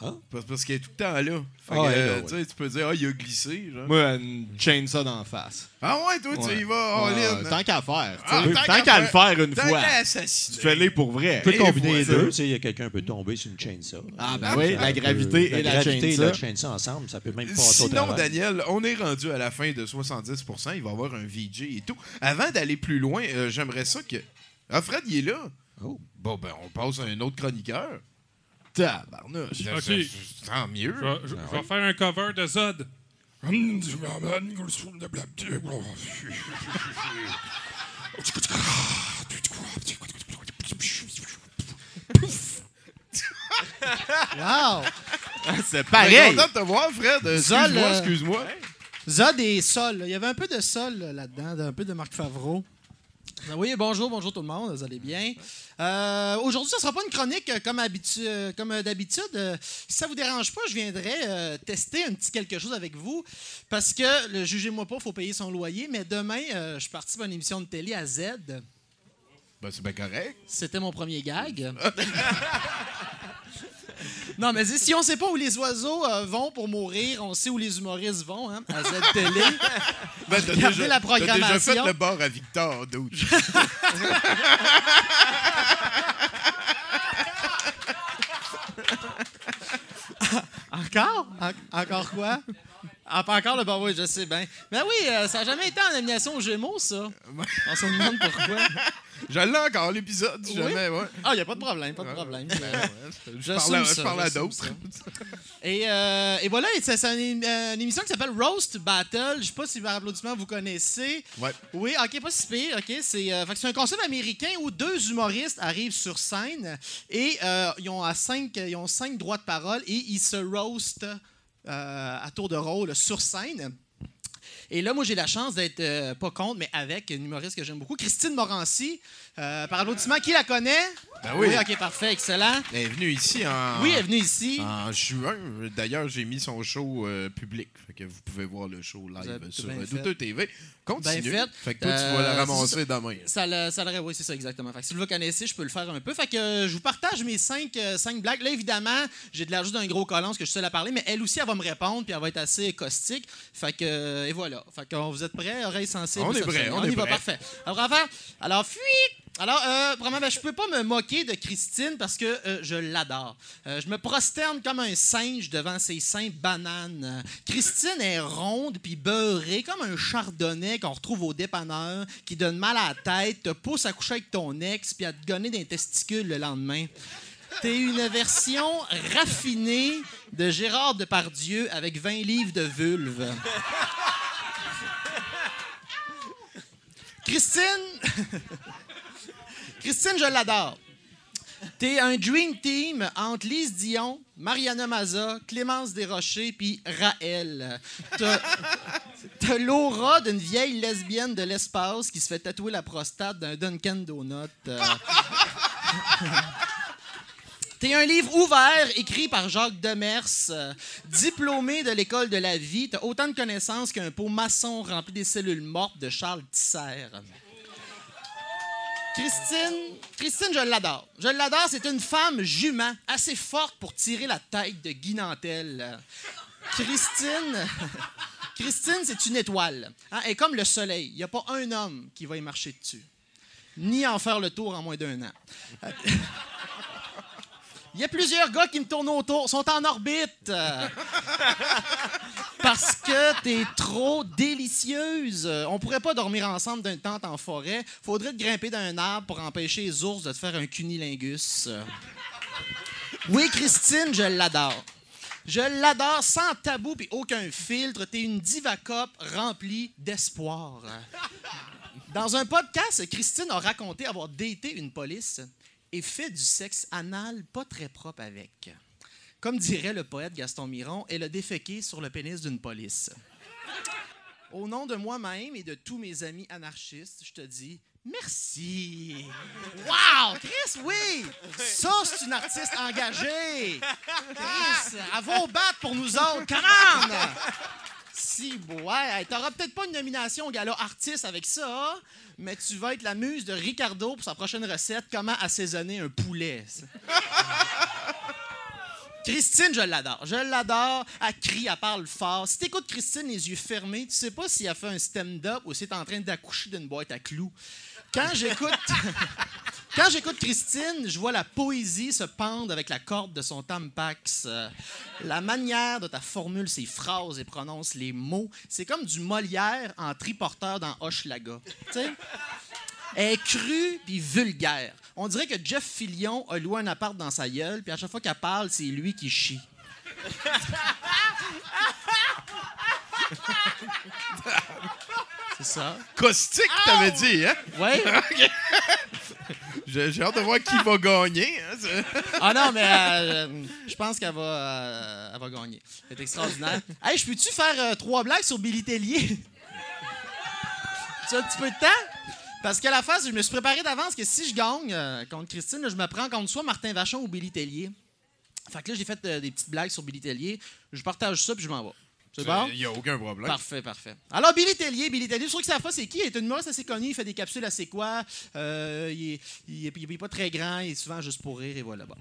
Hein? Parce, parce qu'elle est tout le temps là. Fait Ah que, ouais, euh, là, tu peux dire, ah, il a glissé. Genre. Moi, une chaîne ça d'en face. Ah ouais, toi, tu y vas, all in. Tant qu'à faire. Ah, tant tant qu'à le faire- une tant fois. Tu fais-les pour vrai. Tu peux combiner les deux. Tu sais, il y a quelqu'un peut tomber sur une chainsaw. Ah, ben oui, Ça la gravité et la et chainsaw. la chainsaw ensemble, ça peut même passer au Sinon. Daniel, on est rendu à la fin de 70% Il va y avoir un VJ et tout. Avant d'aller plus loin, euh, j'aimerais ça que. Ah, Fred, il est là. Oh. Bon, ben, on passe à un autre chroniqueur. Tabarnouche. Ok. Tant mieux. Je vais, je- je vais faire un cover de Zod. Wow! C'est Ben, pareil. content de te voir, Fred. Zol, Excuse-moi, euh, excuse-moi. Zod et Sol. Il y avait un peu de Sol euh, là-dedans, un peu de Marc Favreau. Ah Oui, bonjour, bonjour tout le monde, vous allez bien. Euh, Aujourd'hui, ce ne sera pas une chronique euh, comme, euh, comme d'habitude. Euh, si ça vous dérange pas, je viendrai euh, tester un petit quelque chose avec vous parce que, le jugez-moi pas, il faut payer son loyer, mais demain, je participe à une émission de télé à Z. Ben, c'est bien correct. C'était mon premier gag. non, mais si on sait pas où les oiseaux euh, vont pour mourir, on sait où les humoristes vont, hein, à Z Télé. Ben, t'as Regardez déjà, la t'as déjà fait programmation. le bar à Victor, dude. Encore? En- encore quoi? Ah, pas encore le oui, je sais bien. Mais oui, euh, ça n'a jamais été en nomination aux Gémeaux, ça. On se demande pourquoi. Je l'ai encore, l'épisode, si Oui? jamais, ouais. Ah, il n'y a pas de problème, pas de problème. Ben, ouais, je parle à- ça, je parle à d'autres. Et, euh, et voilà, c'est une, euh, une émission qui s'appelle Roast Battle. Je sais pas si par applaudissement vous connaissez. Ouais. Oui, ok, pas si pire. ok. C'est euh, un concept américain où deux humoristes arrivent sur scène et euh, ils, ont à cinq, ils ont cinq droits de parole et ils se roastent euh, à tour de rôle sur scène. Et là, moi, j'ai la chance d'être euh, pas contre, mais avec une humoriste que j'aime beaucoup, Christine Morancy. Euh, par applaudissement, qui la connaît? Ben oui. ok, parfait, excellent. Elle est venue ici en. Oui, elle est venue ici. En juin. D'ailleurs, j'ai mis son show euh, public. Fait que vous pouvez voir le show live sur. Douteux TV. Continue. Bien fait. Fait que toi, tu vas la Euh, ramasser ça. demain. Ça le, ça le- oui, c'est ça, exactement. Fait que si vous le connaissez, je peux le faire un peu. Fait que euh, je vous partage mes cinq, cinq blagues. Là, évidemment, j'ai de juste d'un gros colon, parce que je suis seul à parler, mais elle aussi, elle va me répondre, puis elle va être assez caustique. Fait que, et voilà. Fait que, vous êtes prêts? Oreilles sensibles? On est ça prêts, sonne. on y est va, prêts. parfait. Alors, on Alors, fuite! Alors, euh, premièrement, ben, je peux pas me moquer de Christine parce que euh, je l'adore. Euh, je me prosterne comme un singe devant ses seins bananes. Christine est ronde puis beurrée comme un chardonnay qu'on retrouve au dépanneur qui donne mal à la tête, te pousse à coucher avec ton ex puis à te gonner des testicules le lendemain. T'es une version raffinée de Gérard Depardieu avec 20 livres de vulve. Christine... Christine, je l'adore. T'es un dream team entre Lise Dion, Mariana Maza, Clémence Desrochers puis Raël. T'as l'aura d'une vieille lesbienne de l'espace qui se fait tatouer la prostate d'un Dunkin' Donut. Euh, T'es un livre ouvert écrit par Jacques Demers, euh, diplômé de l'école de la vie. T'as autant de connaissances qu'un pot maçon rempli des cellules mortes de Charles Tisser. Christine, Christine, je l'adore. Je l'adore, c'est une femme jument, assez forte pour tirer la tête de Guy Nantel. Christine, Christine, c'est une étoile. Hein, Elle est comme le soleil. Il n'y a pas un homme qui va y marcher dessus. Ni en faire le tour en moins d'un an. Il y a plusieurs gars qui me tournent autour, sont en orbite. parce que t'es trop délicieuse. On pourrait pas dormir ensemble d'une tente en forêt. Faudrait te grimper d'un arbre pour empêcher les ours de te faire un cunilingus. Oui, Christine, je l'adore. Je l'adore sans tabou et aucun filtre. T'es une divacop remplie d'espoir. Dans un podcast, Christine a raconté avoir daté une police et fait du sexe anal pas très propre avec. Comme dirait le poète Gaston Miron, elle a déféqué sur le pénis d'une police. Au nom de moi-même et de tous mes amis anarchistes, je te dis merci. Wow! Chris, oui! Ça, c'est une artiste engagée. Chris, elle va au bat pour nous autres. Come! Si, ouais, t'auras peut-être pas une nomination au gala artiste avec ça, mais tu vas être la muse de Ricardo pour sa prochaine recette, comment assaisonner un poulet. Christine, je l'adore. Je l'adore. Elle crie, elle parle fort. Si t'écoutes Christine les yeux fermés, tu sais pas si elle fait un stand-up ou si elle est en train d'accoucher d'une boîte à clous. Quand j'écoute. Quand j'écoute Christine, je vois la poésie se pendre avec la corde de son tampax. Euh, la manière dont elle formule ses phrases et prononce les mots, c'est comme du Molière en triporteur dans Hochelaga. Tu sais? Elle est crue puis vulgaire. On dirait que Jeff Fillion a loué un appart dans sa gueule, puis à chaque fois qu'elle parle, c'est lui qui chie. C'est ça. Caustique, t'avais dit, hein? Ouais. OK. J'ai hâte de voir qui va gagner. hein, Ah non, mais euh, je pense qu'elle va, euh, elle va gagner. C'est extraordinaire. Hey, je peux-tu faire euh, trois blagues sur Billy Tellier? tu as un petit peu de temps? Parce qu'à la face, je me suis préparé d'avance que si je gagne euh, contre Christine, là, je me prends contre soit Martin Vachon ou Billy Tellier. Fait que là, j'ai fait euh, des petites blagues sur Billy Tellier. Je partage ça puis je m'en vais. C'est bon? Il n'y a aucun problème. Parfait, parfait. Alors, Billy Tellier, Billy Tellier, je trouve que ça pas c'est qui? Il est une humoriste assez connu, il fait des capsules assez quoi? Euh, il, est, il, est, il est pas très grand, il est souvent juste pour rire et voilà. Bon.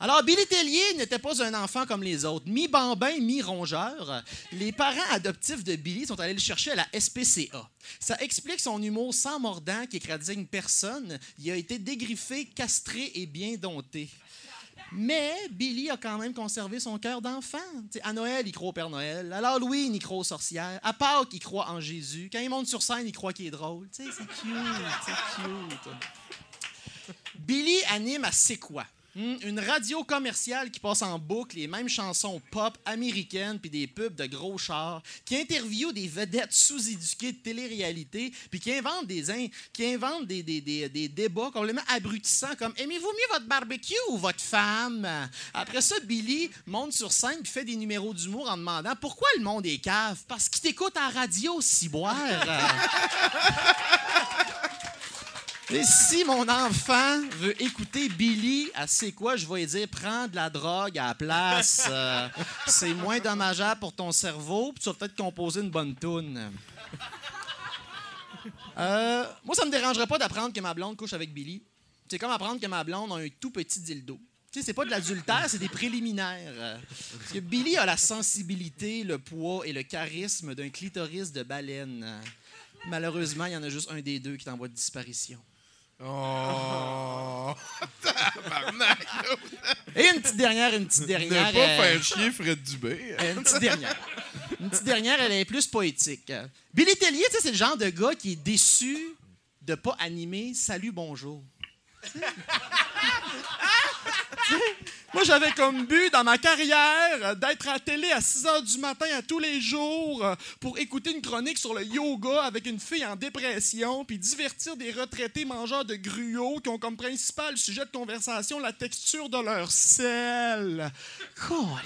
Alors, Billy Tellier n'était pas un enfant comme les autres. Mi-bambin, mi-rongeur. Les parents adoptifs de Billy sont allés le chercher à la SPCA. Ça explique son humour sans mordant qui écrasigne personne. Il a été dégriffé, castré et bien dompté. Mais Billy a quand même conservé son cœur d'enfant. À Noël, il croit au Père Noël. À l'Halloween, il croit aux sorcières. À Pâques, il croit en Jésus. Quand il monte sur scène, il croit qu'il est drôle. C'est cute, c'est cute. Billy anime à C'est quoi? Hmm, une radio commerciale qui passe en boucle les mêmes chansons pop américaines puis des pubs de gros chars, qui interviewe des vedettes sous-éduquées de télé-réalité, puis qui invente des, in- qui invente des, des, des, des débats complètement abrutissants comme Aimez-vous mieux votre barbecue ou votre femme Après ça, Billy monte sur scène puis fait des numéros d'humour en demandant Pourquoi le monde est cave? Parce qu'il t'écoute à radio, ciboire. Et si mon enfant veut écouter Billy, à c'est quoi, je vais lui dire prends de la drogue à la place. Euh, c'est moins dommageable pour ton cerveau, puis tu vas peut-être composer une bonne toune. Euh, moi, ça me dérangerait pas d'apprendre que ma blonde couche avec Billy. C'est comme apprendre que ma blonde a un tout petit dildo. Tu sais, c'est pas de l'adultère, c'est des préliminaires. Euh, Parce que Billy a la sensibilité, le poids et le charisme d'un clitoris de baleine. Malheureusement, il y en a juste un des deux qui est en voie de disparition. Oh! Tabarnak! Et une petite dernière, une petite Ne dernière. pas euh, faire chier Fred Dubé. Une petite dernière. Une petite dernière, elle est plus poétique. Billy Tellier, tu sais, c'est le genre de gars qui est déçu de pas animer Salut, bonjour. Moi, j'avais comme but dans ma carrière d'être à la télé à 6 h du matin à tous les jours euh, pour écouter une chronique sur le yoga avec une fille en dépression, puis divertir des retraités mangeurs de gruau qui ont comme principal sujet de conversation la texture de leur sel.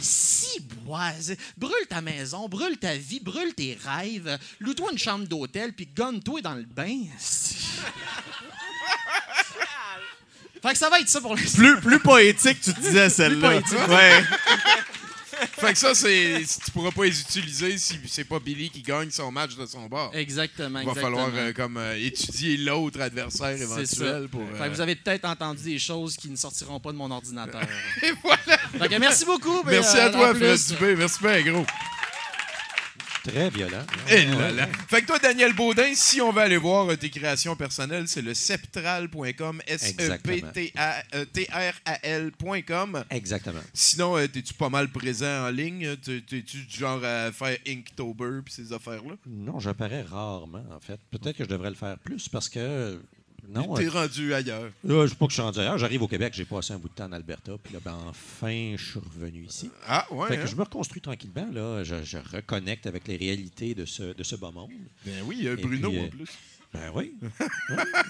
si boise. Brûle ta maison, brûle ta vie, brûle tes rêves, loue-toi une chambre d'hôtel, puis gonne-toi dans le bain. Fait que ça va être ça pour l'instant. Plus, plus poétique, tu te disais celle-là. Plus poétique. Ouais. Fait que ça, c'est, tu pourras pas les utiliser si c'est pas Billy qui gagne son match de son bord. Exactement, Il va exactement. falloir euh, comme euh, étudier l'autre adversaire C'est éventuel. Fait que euh, vous avez peut-être entendu des choses qui ne sortiront pas de mon ordinateur. Et voilà. Fait que merci beaucoup. Merci euh, à toi, Fred Dubé. Merci bien, gros. Très violent. Là là. Fait que toi, Daniel Baudin, si on veut aller voir euh, tes créations personnelles, c'est le septral.com, E S-E-P-T-R-A-L.com. Exactement. Sinon, euh, t'es-tu pas mal présent en ligne? T'es- T'es-tu du genre à faire Inktober puis ces affaires-là? Non, j'apparais rarement, en fait. Peut-être que je devrais le faire plus parce que. Non. T'es euh, rendu ailleurs. Là, je sais pas que je suis rendu ailleurs. J'arrive au Québec, j'ai passé un bout de temps en Alberta, puis là, ben, enfin, je suis revenu ici. Ah, ouais, Fait que hein? je me reconstruis tranquillement, là. Je, je reconnecte avec les réalités de ce, de ce bas monde. Ben oui, il y a Bruno puis, en euh, plus. Ben oui.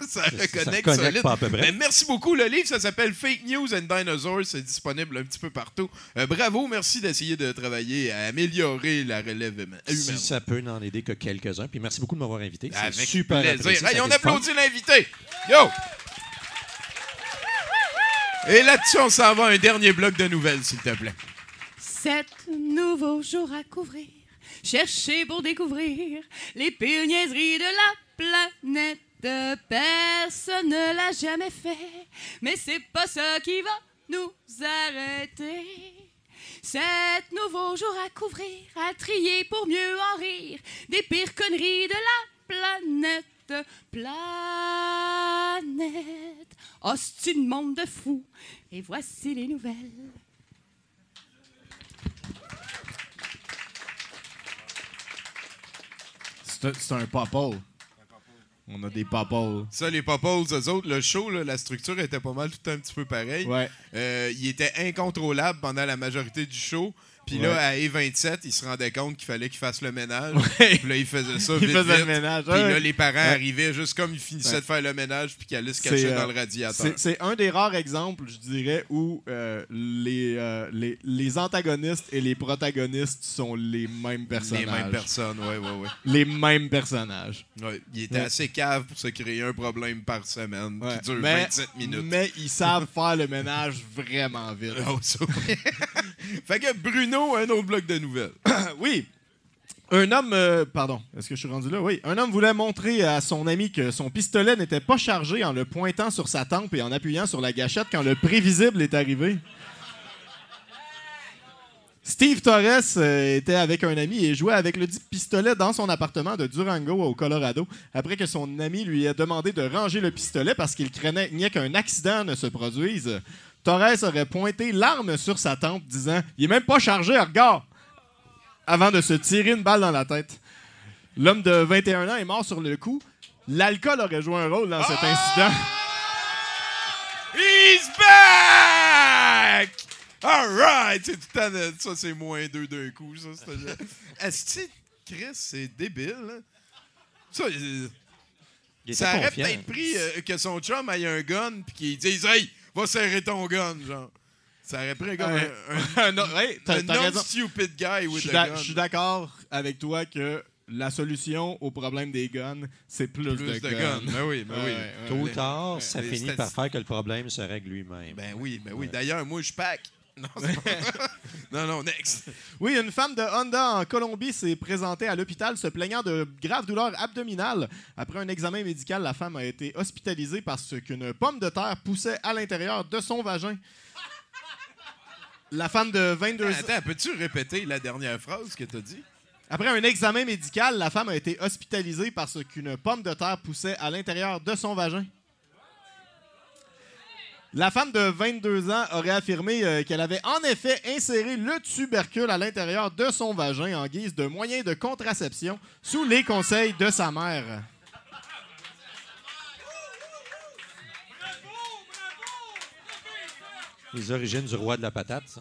ça Ça- ça reconnecte solide. pas à peu près. Ben, merci beaucoup. Le livre, ça s'appelle Fake News and Dinosaurs. C'est disponible un petit peu partout. Euh, bravo, merci d'essayer de travailler à améliorer la relève humaine. Si ça peut n'en aider que quelques-uns. Puis merci beaucoup de m'avoir invité. C'est super plaisir. apprécié, Hey, ça on applaudit l'invité. Yo! Et là-dessus, on s'en va à un dernier bloc de nouvelles, s'il te plaît. Sept nouveaux jours à couvrir. Chercher pour découvrir les pires niaiseries de la planète. Personne ne l'a jamais fait, mais c'est pas ça qui va nous arrêter. Sept nouveaux jours à couvrir, à trier pour mieux en rire. Des pires conneries de la planète. Planète. Oh, c'est une monde de fous. Et voici les nouvelles. C'est un- un. On a des pop-holes. Ça, les Popoles, eux autres, le show, là, la structure était pas mal tout un petit peu pareil. Ouais. Euh, il était incontrôlable pendant la majorité du show. Puis là, à E27, il se rendait compte qu'il fallait qu'il fasse le ménage. Puis là, il faisait ça Il vite, faisait vite. le ménage, Puis là, les parents Ouais. arrivaient juste comme ils finissaient Ouais. de faire le ménage puis qu'ils allaient se cacher euh, dans le radiateur. c'est- un des rares exemples, je dirais, où euh, les, euh, les, les antagonistes et les protagonistes sont les mêmes personnages. Les mêmes personnes, ouais, ouais, ouais. Les mêmes personnages. Ouais, il était assez cave pour se créer un problème par semaine qui dure mais, 27 minutes. Mais ils savent faire le ménage vraiment vite. Oh, ouais. fait que Bruno, un autre bloc de nouvelles. oui. Un homme, euh, pardon, est-ce que je suis rendu là? Oui. Un homme voulait montrer à son ami que son pistolet n'était pas chargé en le pointant sur sa tempe et en appuyant sur la gâchette quand le prévisible est arrivé. Steve Torres euh, était avec un ami et jouait avec le dit pistolet dans son appartement de Durango au Colorado après que son ami lui ait demandé de ranger le pistolet parce qu'il craignait craignait qu'un accident ne se produise. Torres aurait pointé l'arme sur sa tempe disant « Il est même pas chargé, regarde! » avant de se tirer une balle dans la tête. L'homme de 21 ans est mort sur le coup. L'alcool aurait joué un rôle dans cet incident. He's back! Alright! C'est tout le temps de- Ça, c'est moins deux d'un coup, ça. c'est- Est-ce que Chris, c'est débile, hein? Ça, Il ça aurait peut-être pris euh, que son chum ait un gun puis qu'il dise Hey, va serrer ton gun, genre. Ça aurait pris comme un, un, ouais, un non-stupid guy Je with suis a gun. je suis d'accord avec toi que la solution au problème des guns, c'est plus, Plus de, de guns. guns. Ben oui, ben oui. Tôt ou tard, ça les finit par faire que le problème se règle lui-même. Ben oui, ben oui. D'ailleurs, moi, je pack. Non, non, non, next. Oui, une femme de Honda en Colombie s'est présentée à l'hôpital se plaignant de graves douleurs abdominales. Après un examen médical, la femme a été hospitalisée parce qu'une pomme de terre poussait à l'intérieur de son vagin. La femme de 22 ans. Attends, peux-tu répéter la dernière phrase que t'as dit? Après un examen médical, la femme a été hospitalisée parce qu'une pomme de terre poussait à l'intérieur de son vagin. La femme de 22 ans aurait affirmé euh, qu'elle avait en effet inséré le tubercule à l'intérieur de son vagin en guise de moyen de contraception sous les conseils de sa mère. Les origines du roi de la patate, ça.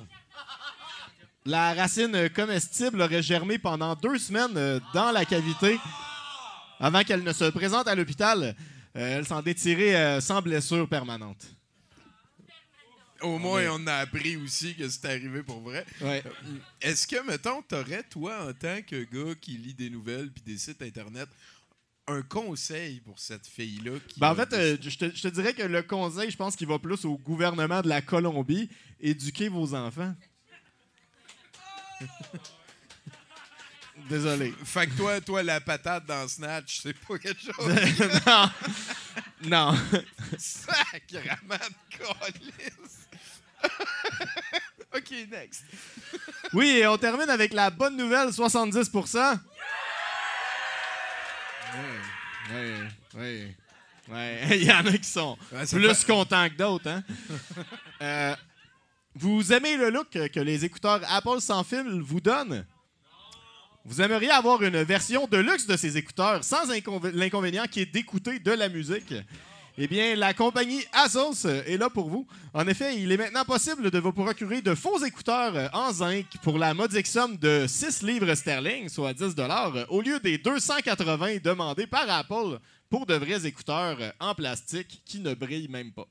La racine comestible aurait germé pendant deux semaines euh, dans la cavité avant qu'elle ne se présente à l'hôpital. Euh, elle s'en est tirée euh, sans blessure permanente. Au moins, on a appris aussi que c'est arrivé pour vrai. Ouais. Est-ce que, mettons, t'aurais, toi, en tant que gars qui lit des nouvelles puis des sites Internet, un conseil pour cette fille-là? Ben, en fait, euh, je, te, je te dirais que le conseil, je pense qu'il va plus au gouvernement de la Colombie. Éduquez vos enfants. Désolé. Fait que toi, toi, la patate dans Snatch, c'est pas quelque chose. non. Non. Sacrament de. OK, next. Oui, et on termine avec la bonne nouvelle 70 Oui, oui, oui. Ouais, il y en a qui sont Ouais, plus fait- contents que d'autres. Hein? Euh, vous aimez le look que les écouteurs Apple sans fil vous donnent? Vous aimeriez avoir une version de luxe de ces écouteurs sans inconvé- l'inconvénient qui est d'écouter de la musique? Eh bien, la compagnie Asos est là pour vous. En effet, il est maintenant possible de vous procurer de faux écouteurs euh, en zinc pour la modique somme de 6 livres sterling, soit 10 dollars, euh, au lieu des 280 demandés par Apple pour de vrais écouteurs euh, en plastique qui ne brillent même pas.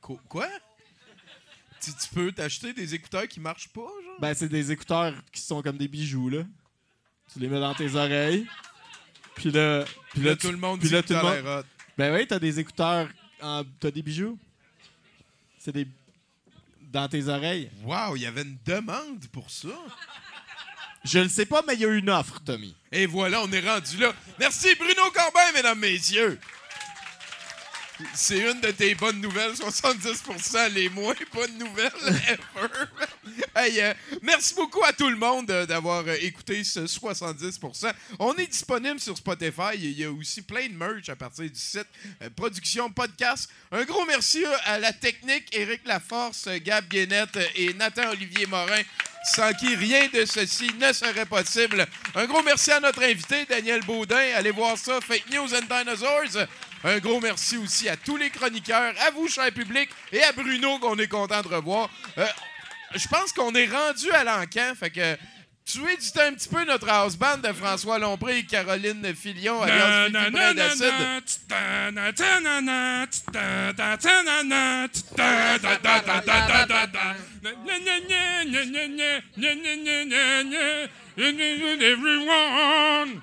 Qu- Quoi? Tu, tu peux t'acheter des écouteurs qui marchent pas, genre? Ben, c'est des écouteurs qui sont comme des bijoux, là. Tu les mets dans tes oreilles. Puis là, puis Là, tout le monde puis dit là, que tout le monde-. Ben oui, t'as des écouteurs. En... T'as des bijoux? C'est des. Dans tes oreilles. Wow, il y avait une demande pour ça. Je le sais pas, mais il y a une offre, Tommy. Et voilà, on est rendu là. Merci Bruno Corbin, mesdames, messieurs. C'est une de tes bonnes nouvelles, 70% les moins bonnes nouvelles ever. Hey, euh, merci beaucoup à tout le monde euh, d'avoir euh, écouté ce 70% On est disponible sur Spotify. Il y a aussi plein de merch à partir du site Production Podcast. Un gros merci à la technique, Éric Laforce, Gab Guénette et Nathan-Olivier Morin, sans qui rien de ceci ne serait possible. Un gros merci à notre invité, Daniel Baudin. Allez voir ça, Fake News and Dinosaurs. Un gros merci aussi à tous les chroniqueurs, à vous, cher public, et à Bruno, qu'on est content de revoir. Euh, je pense qu'on est rendu à l'encan, fait que tuer du temps un petit peu notre house band de François Lompré et Caroline Filion, alias. Everyone.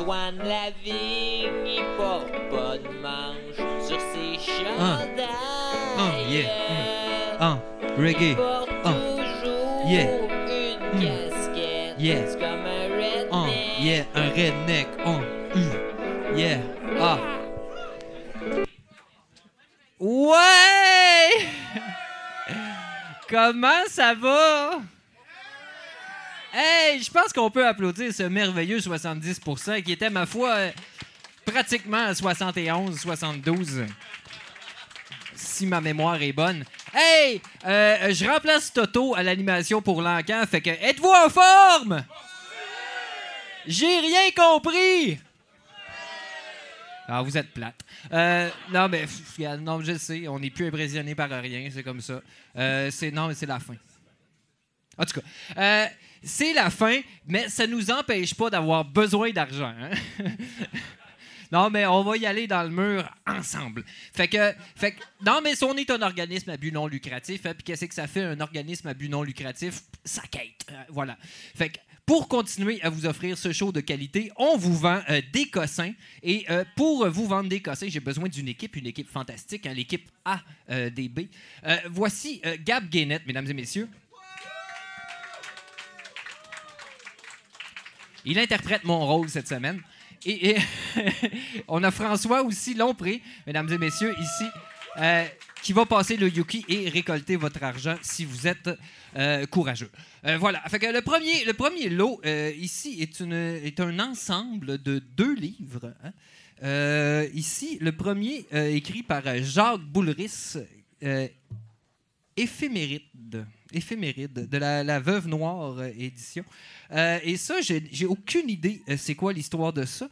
Antoine Lavigne, il porte pas de manche sur ses chandails. Ah, yeah. Ah, reggae. Il porte Ah, toujours yeah. une Mm. casquette. Yeah. C'est comme un redneck. ah, yeah, un redneck. Oh, mm, yeah. Ah. Ouais! Comment ça va? Hey, je pense qu'on peut applaudir ce merveilleux 70% qui était, ma foi, euh, pratiquement à 71, 72. Si ma mémoire est bonne. Hey! euh, je remplace Toto à l'animation pour l'encan, fait que êtes-vous en forme? J'ai rien compris! Ah, vous êtes plate. Euh, non, mais non, je sais, on n'est plus impressionné par rien, c'est comme ça. Euh, c'est non, mais c'est la fin. En tout cas, euh, c'est la fin, mais ça nous empêche pas d'avoir besoin d'argent. hein? non, mais on va y aller dans le mur ensemble. Fait que, fait que- non, mais si on est un organisme à but non lucratif, hein, puis qu'est-ce que ça fait un organisme à but non lucratif? Ça quête. euh, voilà. Fait que, pour continuer à vous offrir ce show de qualité, on vous vend euh, des cossins. Et euh, pour vous vendre des cossins, j'ai besoin d'une équipe, une équipe fantastique, hein, l'équipe ADB. Euh, voici euh, Gab Guénette, mesdames et messieurs. Il interprète mon rôle cette semaine. Et, on a François aussi Lompré, mesdames et messieurs, ici, euh, qui va passer le Yuki et récolter votre argent si vous êtes euh, courageux. Euh, voilà. Le premier, le premier lot ici est, un ensemble de deux livres. hein. Ici, le premier écrit par Jacques Boulris, Éphéméride. Éphéméride, de la, Veuve Noire euh, édition. Euh, et ça, j'ai aucune idée euh, c'est quoi l'histoire de ça.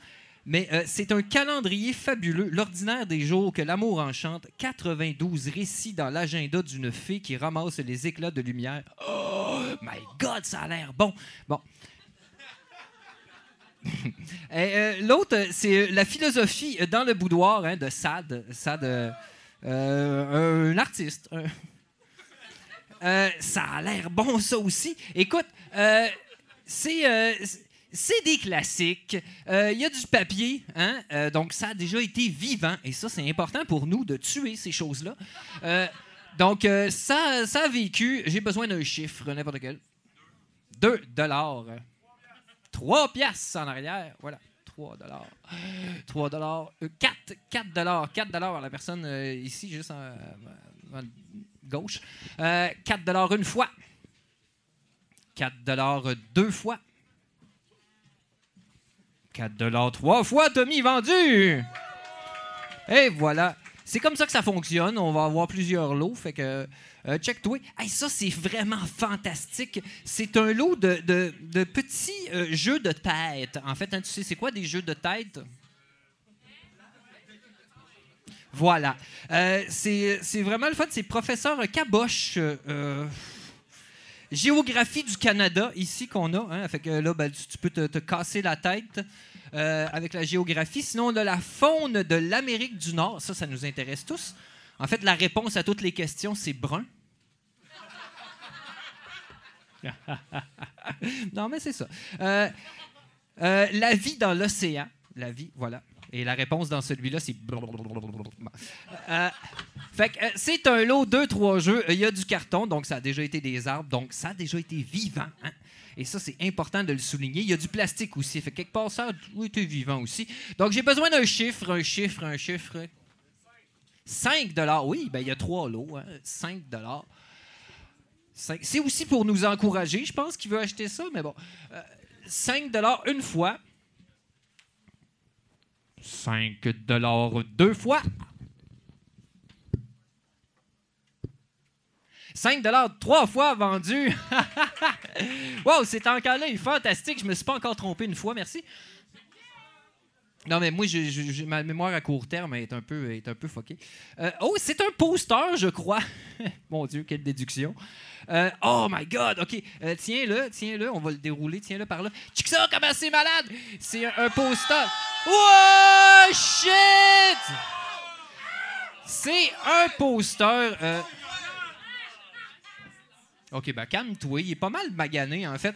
Mais c'est un calendrier fabuleux, l'ordinaire des jours que l'amour enchante, 92 récits dans l'agenda d'une fée qui ramasse les éclats de lumière. Oh my God, ça a l'air bon. Bon. L'autre, c'est la philosophie dans le boudoir hein, de Sade. Sade, un artiste. Euh, ça a l'air bon, ça aussi. Écoute, euh, c'est. euh, c'est des classiques. Il y a du papier, hein? Donc ça a déjà été vivant. Et ça, c'est important pour nous de tuer ces choses-là. Donc, ça, ça a vécu. J'ai besoin d'un chiffre, n'importe quel. 2 dollars. 3 piastres en arrière. Voilà. 3 dollars. 3 dollars. 4, 4 dollars. 4 dollars la personne ici, juste en, en gauche. Euh, 4 dollars une fois. 4 dollars deux fois. 4 dollars trois fois, Tommy vendu. Et voilà. C'est comme ça que ça fonctionne. On va avoir plusieurs lots. Fait que, euh, check-toi. Hey, ça, c'est vraiment fantastique. C'est un lot de petits euh, jeux de tête. En fait, hein, tu sais, c'est quoi des jeux de tête? Voilà. Euh, c'est vraiment le fun. C'est professeur Caboche. euh, géographie du Canada, ici qu'on a. Hein, fait que là, ben, tu, peux te, casser la tête euh, avec la géographie. Sinon, on a la faune de l'Amérique du Nord. Ça, ça nous intéresse tous. En fait, la réponse à toutes les questions, c'est brun. non, mais c'est ça. Euh, euh, la vie dans l'océan. La vie, voilà. Et la réponse dans celui-là, c'est. Euh, fait que, euh, c'est un lot, deux, trois jeux. Il y a du carton, donc ça a déjà été des arbres, donc ça a déjà été vivant. hein. Et ça, c'est important de le souligner. Il y a du plastique aussi. Fait que quelque part, ça a été vivant aussi. Donc, j'ai besoin d'un chiffre, un chiffre, un chiffre. 5 Oui, ben il y a trois lots. hein. 5 Cinq- C'est aussi pour nous encourager, je pense, qu'il veut acheter ça, mais bon. Euh, 5 une fois. 5 deux fois. 5 trois fois vendu. wow, cet encas-là est fantastique. Je me suis pas encore trompé une fois, merci. Non, mais moi, je- ma mémoire à court terme est un peu, est un peu fuckée. Euh, oh, c'est un poster, je crois. Mon Dieu, quelle déduction. Euh, oh my God, OK. Euh, tiens-le, tiens-le, on va le dérouler. Tiens-le par là. Check comment c'est malade! C'est un, un poster. Oh, shit! C'est un poster. OK, ben calme-toi. Il est pas mal magané, en fait.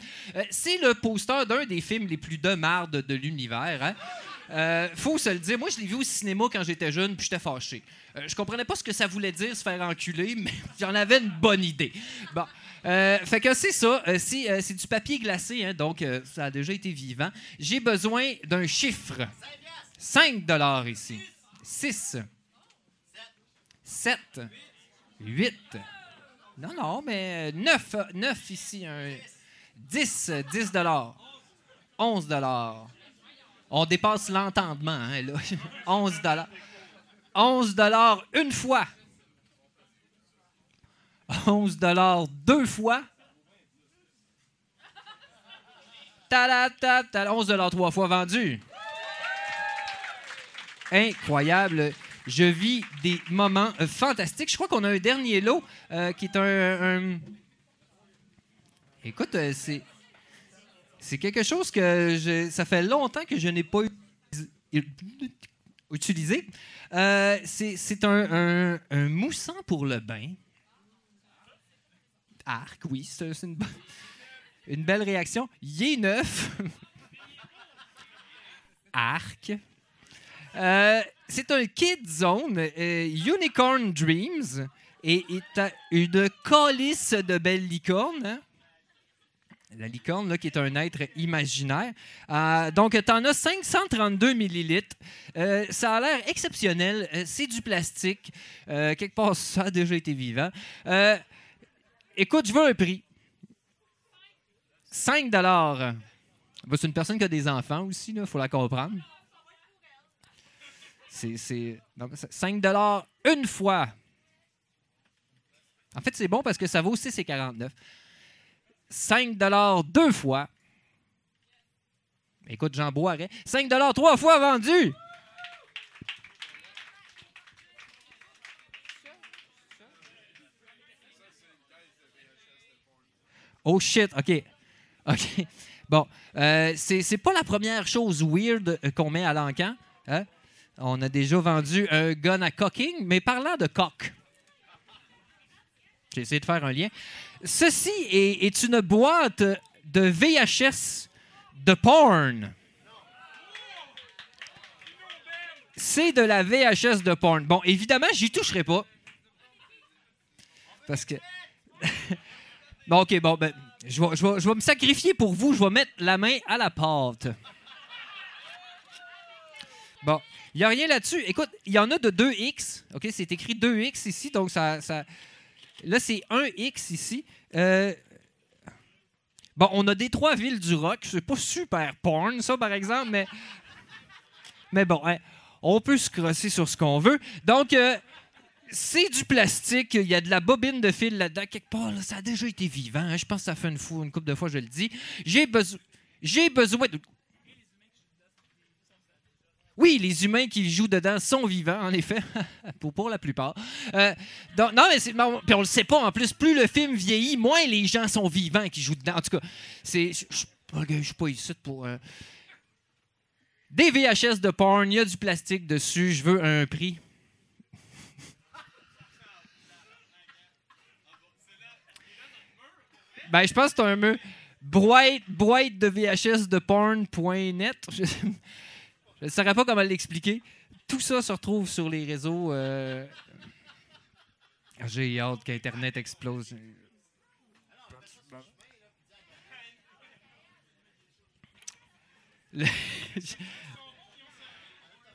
C'est le poster d'un des films les plus de marde de l'univers. Hein? Euh, faut se le dire. Moi, je l'ai vu au cinéma quand j'étais jeune, puis j'étais fâché. Euh, je comprenais pas ce que ça voulait dire, se faire enculer, mais j'en avais une bonne idée. Bon. Euh, fait que c'est ça. Euh, c'est, euh, c'est du papier glacé, hein, donc ça a déjà été vivant. J'ai besoin d'un chiffre. 5 dollars ici. 6. 7. 8. Non, non, mais 9, 9 ici. Un 10, 10 dollars. 11 dollars. On dépasse l'entendement, hein, là. 11 dollars. 11 dollars une fois. 11 dollars deux fois. Ta-da-ta, ta 11 dollars trois fois vendu. Incroyable. Je vis des moments euh, fantastiques. Je crois qu'on a un dernier lot euh, qui est un. un- Écoute, euh, c'est. C'est quelque chose que je- ça fait longtemps que je n'ai pas utilisé. Euh, c'est un, un- moussant pour le bain. Arc, oui, c'est une, belle réaction. Il est neuf. Arc. Euh, c'est un Kid Zone, euh, Unicorn Dreams, et une calice de belles licornes. La licorne, qui est un être imaginaire. Euh, donc, tu en as 532 millilitres. Euh, ça a l'air exceptionnel. Euh, c'est du plastique. Quelque part, ça a déjà été vivant. Écoute, je veux un prix. 5 dollars. C'est une personne qui a des enfants aussi, il faut la comprendre. C'est 5 dollars une fois. En fait, c'est bon parce que ça vaut 6,49. 5 dollars deux fois. Écoute, j'en boirais. 5 dollars trois fois vendu. Oh shit, OK. OK. Bon, euh, c'est c'est pas la première chose weird euh, qu'on met à l'encan. hein? On a déjà vendu un gun à cocking, mais parlant de coq. J'ai essayé de faire un lien. Ceci est, une boîte de VHS de porn. C'est de la VHS de porn. Bon, évidemment, j'y toucherai pas. Parce que. bon, OK, bon, ben, je vais, me sacrifier pour vous. Je vais mettre la main à la pâte. Bon, il n'y a rien là-dessus. Écoute, il y en a de 2X. OK, c'est écrit 2X ici, donc ça... Là, c'est 1X ici. Euh, Bon, on a des trois villes du rock. C'est pas super porn, ça, par exemple, mais. Mais bon, hein, on peut se crosser sur ce qu'on veut. Donc, euh, c'est du plastique. Il y a de la bobine de fil là-dedans. Quelque part, ça a déjà été vivant. hein. Je pense que ça fait une, fois, une couple de fois, je le dis. J'ai besoin. J'ai besoin. Oui, les humains qui jouent dedans sont vivants, en effet, pour, la plupart. Euh, donc, non, mais puis on le sait pas. En plus, plus le film vieillit, moins les gens sont vivants qui jouent dedans. En tout cas, c'est, je je suis pas ici pour. euh, Des VHS de porn, il y a du plastique dessus. Je veux un prix. Ben, je pense que c'est un mur. Boîte de VHS de porn.net. Je ne saurais pas comment l'expliquer. Tout ça se retrouve sur les réseaux. euh, J'ai hâte qu'Internet explose.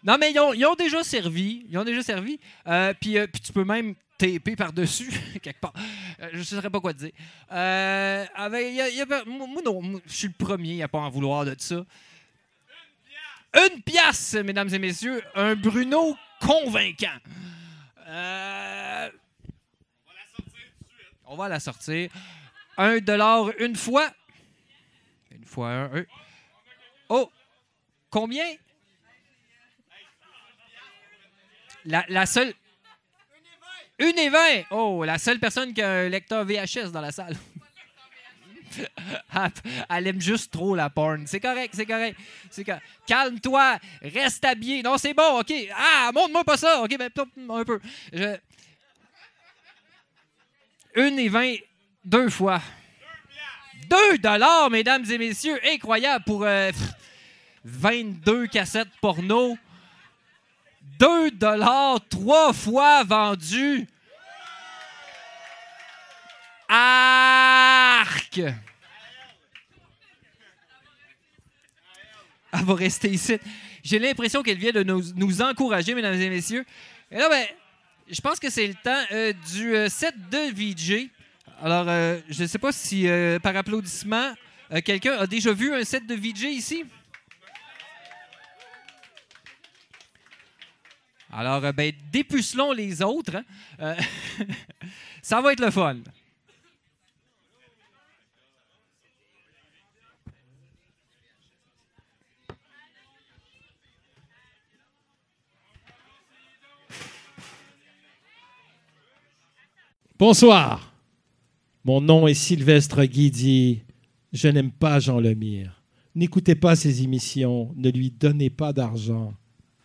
Non, mais ils ont, ils ont déjà servi. Ils ont déjà servi. Euh, puis, euh, puis tu peux même taper par-dessus, quelque part. Je ne saurais pas quoi te dire. Avec- moi, non, je suis le premier à pas en vouloir de ça. Une pièce, mesdames et messieurs. Un Bruno convaincant. Euh, on va la sortir. Un dollar une fois. Une fois un. un. Oh! Combien? La, la seule. Une et vingt! Oh, la seule personne qui a un lecteur VHS dans la salle. Elle- Elle aime juste trop la porn. C'est correct, c'est correct. Calme-toi, reste habillé. Non, c'est bon, OK. Ah, montre-moi pas ça. OK, ben, un peu. Une et vingt, deux fois. Deux dollars, mesdames et messieurs. Incroyable pour euh, pff, 22 cassettes porno. 2 dollars, trois fois vendu. Arc! Elle va rester ici. J'ai l'impression qu'elle vient de nous, encourager, mesdames et messieurs. Et là, ben, je pense que c'est le temps euh, du euh, set de VJ. Alors, euh, je ne sais pas si, par applaudissement, quelqu'un a déjà vu un set de VJ ici? Alors, ben, dépucelons les autres. hein. Ça va être le fun. Bonsoir. Mon nom est Sylvestre Guidi. Je n'aime pas Jean Lemire. N'écoutez pas ses émissions. Ne lui donnez pas d'argent.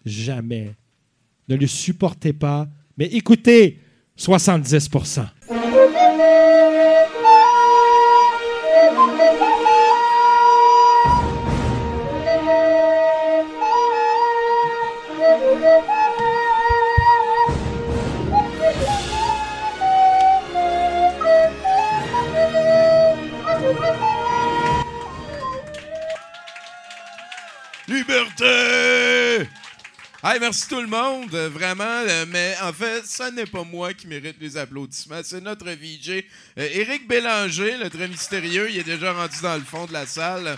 Jamais. Ne le supportez pas. Mais écoutez 70 Hey, merci tout le monde, euh, vraiment. euh, mais en fait, ce n'est pas moi qui mérite les applaudissements, c'est notre VJ. Euh, Éric Bélanger, le très mystérieux, il est déjà rendu dans le fond de la salle.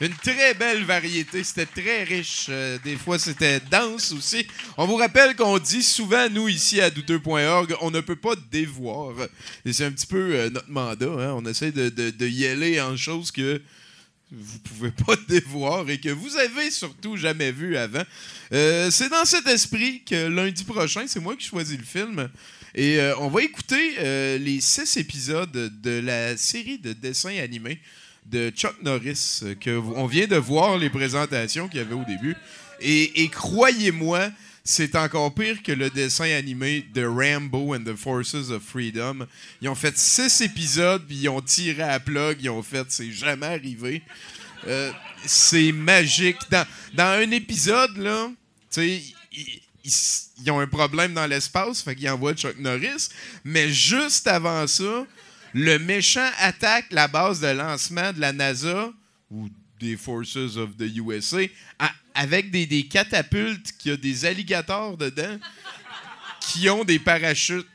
Une très belle variété, c'était très riche. Des fois, c'était dense aussi. On vous rappelle qu'on dit souvent, nous, ici à douteux.org, on ne peut pas dévoir. Et c'est un petit peu notre mandat. hein. On essaie de, de y aller en choses que vous pouvez pas dévoir et que vous avez surtout jamais vu avant. Euh, c'est dans cet esprit que lundi prochain, c'est moi qui choisis le film. Et euh, on va écouter euh, les six épisodes de la série de dessins animés de Chuck Norris, que on vient de voir les présentations qu'il y avait au début. Et croyez-moi, c'est encore pire que le dessin animé de Rambo and the Forces of Freedom. Ils ont fait six épisodes, puis ils ont tiré à plug, ils ont fait c'est jamais arrivé. Euh, c'est magique. Dans, un épisode, là, tu sais, ils ont un problème dans l'espace, fait qu'ils envoient Chuck Norris. Mais juste avant ça, le méchant attaque la base de lancement de la NASA ou des Forces of the USA a- avec des, des catapultes qui ont des alligators dedans qui ont des parachutes.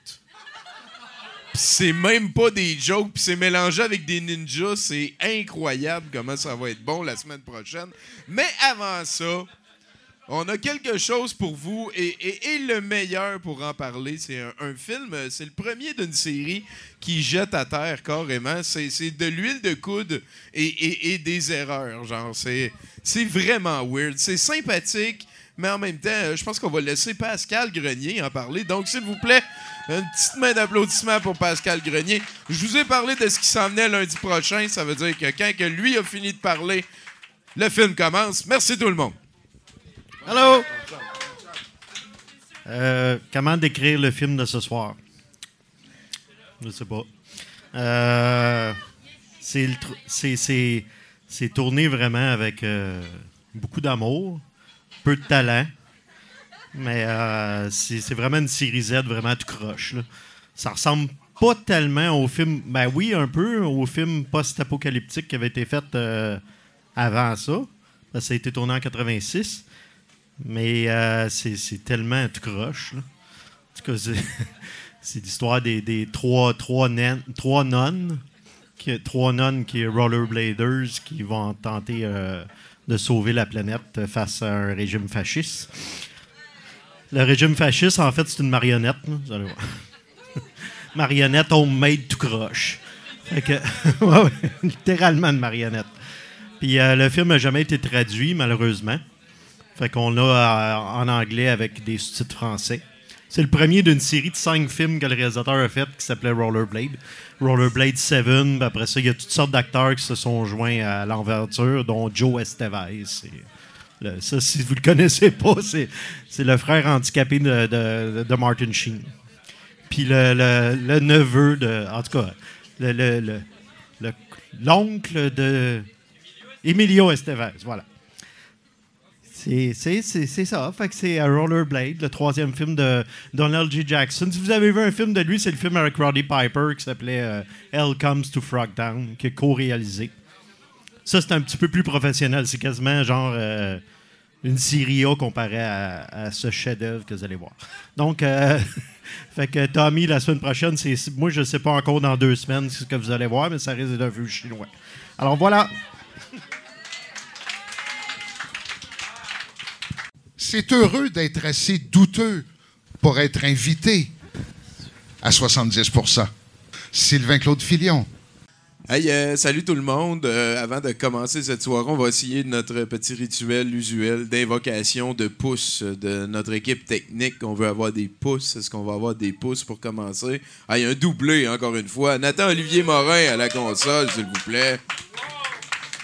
C'est même pas des jokes, puis c'est mélangé avec des ninjas. C'est incroyable comment ça va être bon la semaine prochaine. Mais avant ça, on a quelque chose pour vous et, le meilleur pour en parler, c'est un, film, c'est le premier d'une série qui jette à terre carrément. C'est de l'huile de coude et, des erreurs. Genre, c'est vraiment weird. C'est sympathique, mais en même temps, je pense qu'on va laisser Pascal Grenier en parler. Donc, s'il vous plaît, une petite main d'applaudissement pour Pascal Grenier. Je vous ai parlé de ce qui s'en venait lundi prochain. Ça veut dire que quand que lui a fini de parler, le film commence. Merci tout le monde. Allô? Euh, comment décrire le film de ce soir? Je sais pas. Euh, c'est tourné vraiment avec euh, beaucoup d'amour, peu de talent, mais euh, c'est vraiment une série Z vraiment tout croche. Ça ressemble pas tellement au film, ben oui, un peu, au film post-apocalyptique qui avait été fait avant ça. Ça a été tourné en 86. Mais euh, c'est tellement tout croche. En tout cas, c'est- l'histoire des, trois, nonnes, qui, trois nonnes qui rollerbladers qui vont tenter euh, de sauver la planète face à un régime fasciste. Le régime fasciste, en fait, c'est une marionnette. marionnette homemade tout croche. Fait littéralement une marionnette. Puis euh, le film n'a jamais été traduit, malheureusement. Fait qu'on l'a euh, en anglais avec des sous-titres français. C'est le premier d'une série de cinq films que le réalisateur a fait qui s'appelait Rollerblade. Rollerblade 7, puis après ça, il y a toutes sortes d'acteurs qui se sont joints à l'enverture, dont Joe Estevez. Ça, si vous le connaissez pas, c'est, le frère handicapé de, de- Martin Sheen. Puis le, le- le neveu de. En tout cas, le, le- le- le- l'oncle de. Emilio Estevez, voilà. C'est, ça. Fait que c'est euh, Rollerblade, le troisième film de Donald J. Jackson. Si vous avez vu un film de lui, c'est le film avec Roddy Piper qui s'appelait euh, Hell Comes to Frogtown, qui est co-réalisé. Ça, c'est un petit peu plus professionnel. C'est quasiment genre euh, une série A comparée à, ce chef-d'œuvre que vous allez voir. Donc, fait que Tommy, la semaine prochaine, c'est moi, je sais pas encore dans deux semaines ce que vous allez voir, mais ça risque d'un vu chinois. Alors voilà. C'est heureux d'être assez douteux pour être invité à 70% Sylvain Claude Filion. Hey, euh, salut tout le monde. Euh, avant de commencer cette soirée, on va essayer notre petit rituel usuel d'invocation de pouces de notre équipe technique. On veut avoir des pouces. Est-ce qu'on va avoir des pouces pour commencer? Y a un doublé, encore une fois. Nathan-Olivier Morin à la console, s'il vous plaît.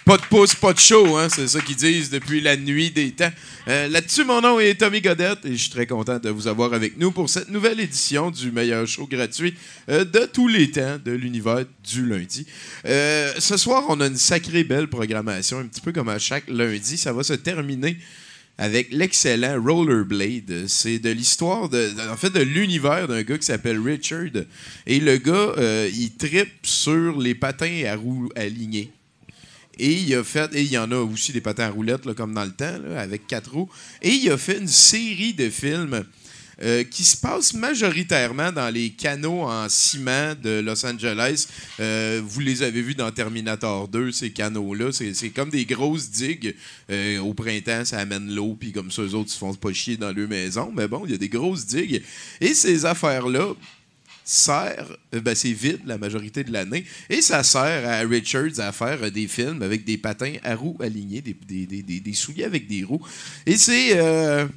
Pas de pouce, pas de show, hein? c'est ça qu'ils disent depuis la nuit des temps. Euh, Là-dessus, mon nom est Tommy Godette et je suis très content de vous avoir avec nous pour cette nouvelle édition du meilleur show gratuit euh, de tous les temps de l'univers du lundi. Euh, ce soir, on a une sacrée belle programmation, un petit peu comme à chaque lundi. Ça va se terminer avec l'excellent Rollerblade. C'est de l'histoire, en fait, de l'univers d'un gars qui s'appelle Richard. Et le gars, il tripe sur les patins à roues alignées. Et il a fait, et il y en a aussi des patins à roulettes, comme dans le temps, avec quatre roues. Et il a fait une série de films euh, qui se passent majoritairement dans les canaux en ciment de Los Angeles. Euh, vous les avez vus dans Terminator 2, ces canaux-là. C'est comme des grosses digues. Euh, au printemps, ça amène l'eau, puis comme ça, eux autres, ils se font pas chier dans leur maison. Mais bon, il y a des grosses digues. Et ces affaires-là, sert, euh, ben, c'est vide la majorité de l'année, et ça sert à Richards à faire euh, des films avec des patins à roues alignés, des, des- souliers avec des roues. Et c'est euh,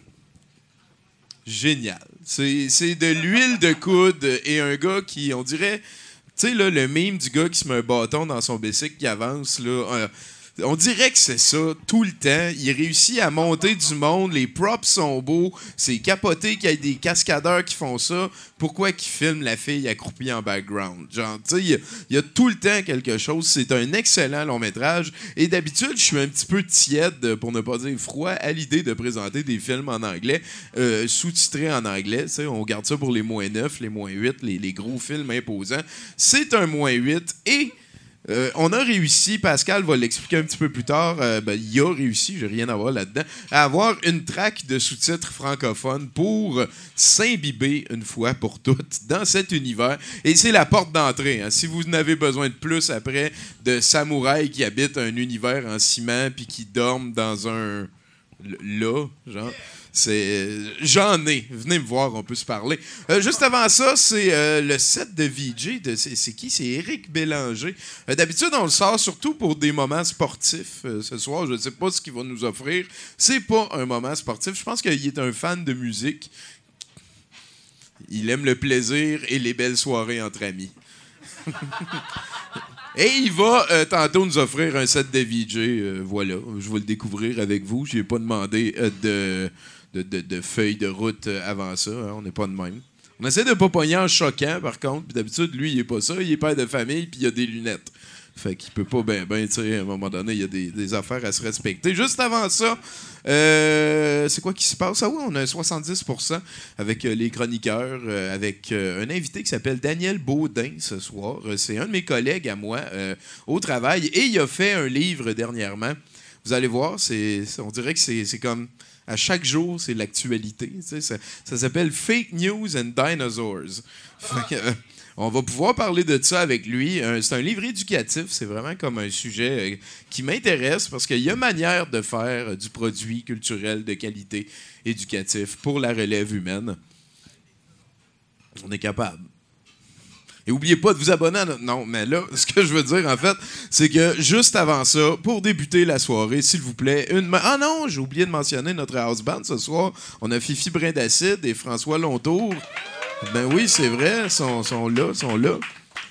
génial. C'est de l'huile de coude et un gars qui, on dirait, tu sais, le mime du gars qui se met un bâton dans son bicycle qui avance, là. On dirait que c'est ça tout le temps. Il réussit à monter du monde. Les props sont beaux. C'est capoté qu'il y ait des cascadeurs qui font ça. Pourquoi qu'ils filment la fille accroupie en background? Genre, tu il y a- tout le temps quelque chose. C'est un excellent long métrage. Et d'habitude, je suis un petit peu tiède, pour ne pas dire froid, à l'idée de présenter des films en anglais, euh, sous-titrés en anglais. On garde ça pour les moins 9, les moins 8, les, les gros films imposants. C'est un moins 8 et euh, on a réussi, Pascal va l'expliquer un petit peu plus tard, euh, ben, il a réussi, j'ai rien à voir là-dedans, à avoir une traque de sous-titres francophones pour s'imbiber une fois pour toutes dans cet univers. Et c'est la porte d'entrée. hein. Si vous n'avez besoin de plus après de samouraïs qui habitent un univers en ciment puis qui dorment dans un là, genre. C'est, j'en ai. Venez me voir, on peut se parler. Euh, juste avant ça, c'est euh, le set de VJ. De, c'est, qui? C'est Éric Bélanger. Euh, d'habitude, on le sort surtout pour des moments sportifs. euh, ce soir, je ne sais pas ce qu'il va nous offrir. C'est pas un moment sportif. Je pense qu'il est un fan de musique. Il aime le plaisir et les belles soirées entre amis. Et il va euh, tantôt nous offrir un set de VJ. euh, voilà, je vais le découvrir avec vous. Je n'ai pas demandé euh, de, de, de- de feuilles de route euh, avant ça. hein, on n'est pas de même. On essaie de pas pogner en choquant, par contre. Puis d'habitude, lui, il n'est pas ça. Il est père de famille, puis il a des lunettes. Fait qu'il peut pas ben, ben, tu sais, à un moment donné, il y a des, affaires à se respecter. Juste avant ça, euh, c'est quoi qui se passe? Ah oui, on a un 70% avec euh, les chroniqueurs, avec un invité qui s'appelle Daniel Baudin ce soir. C'est un de mes collègues à moi au travail et il a fait un livre dernièrement. Vous allez voir, c'est, on dirait que c'est comme à chaque jour, c'est l'actualité. Ça, s'appelle Fake News and Dinosaurs. Euh, on va pouvoir parler de ça avec lui. C'est un livre éducatif. C'est vraiment comme un sujet euh, qui m'intéresse parce qu'il y a manière de faire euh, du produit culturel de qualité éducatif pour la relève humaine. On est capable. Et oubliez pas de vous abonner à notre... Non, mais là, ce que je veux dire, en fait, c'est que juste avant ça, pour débuter la soirée, s'il vous plaît, une... Ah non, j'ai oublié de mentionner notre house band ce soir. On a Fifi Brin d'Acide et François Lontour. Ben oui, c'est vrai, sont, sont là, sont là.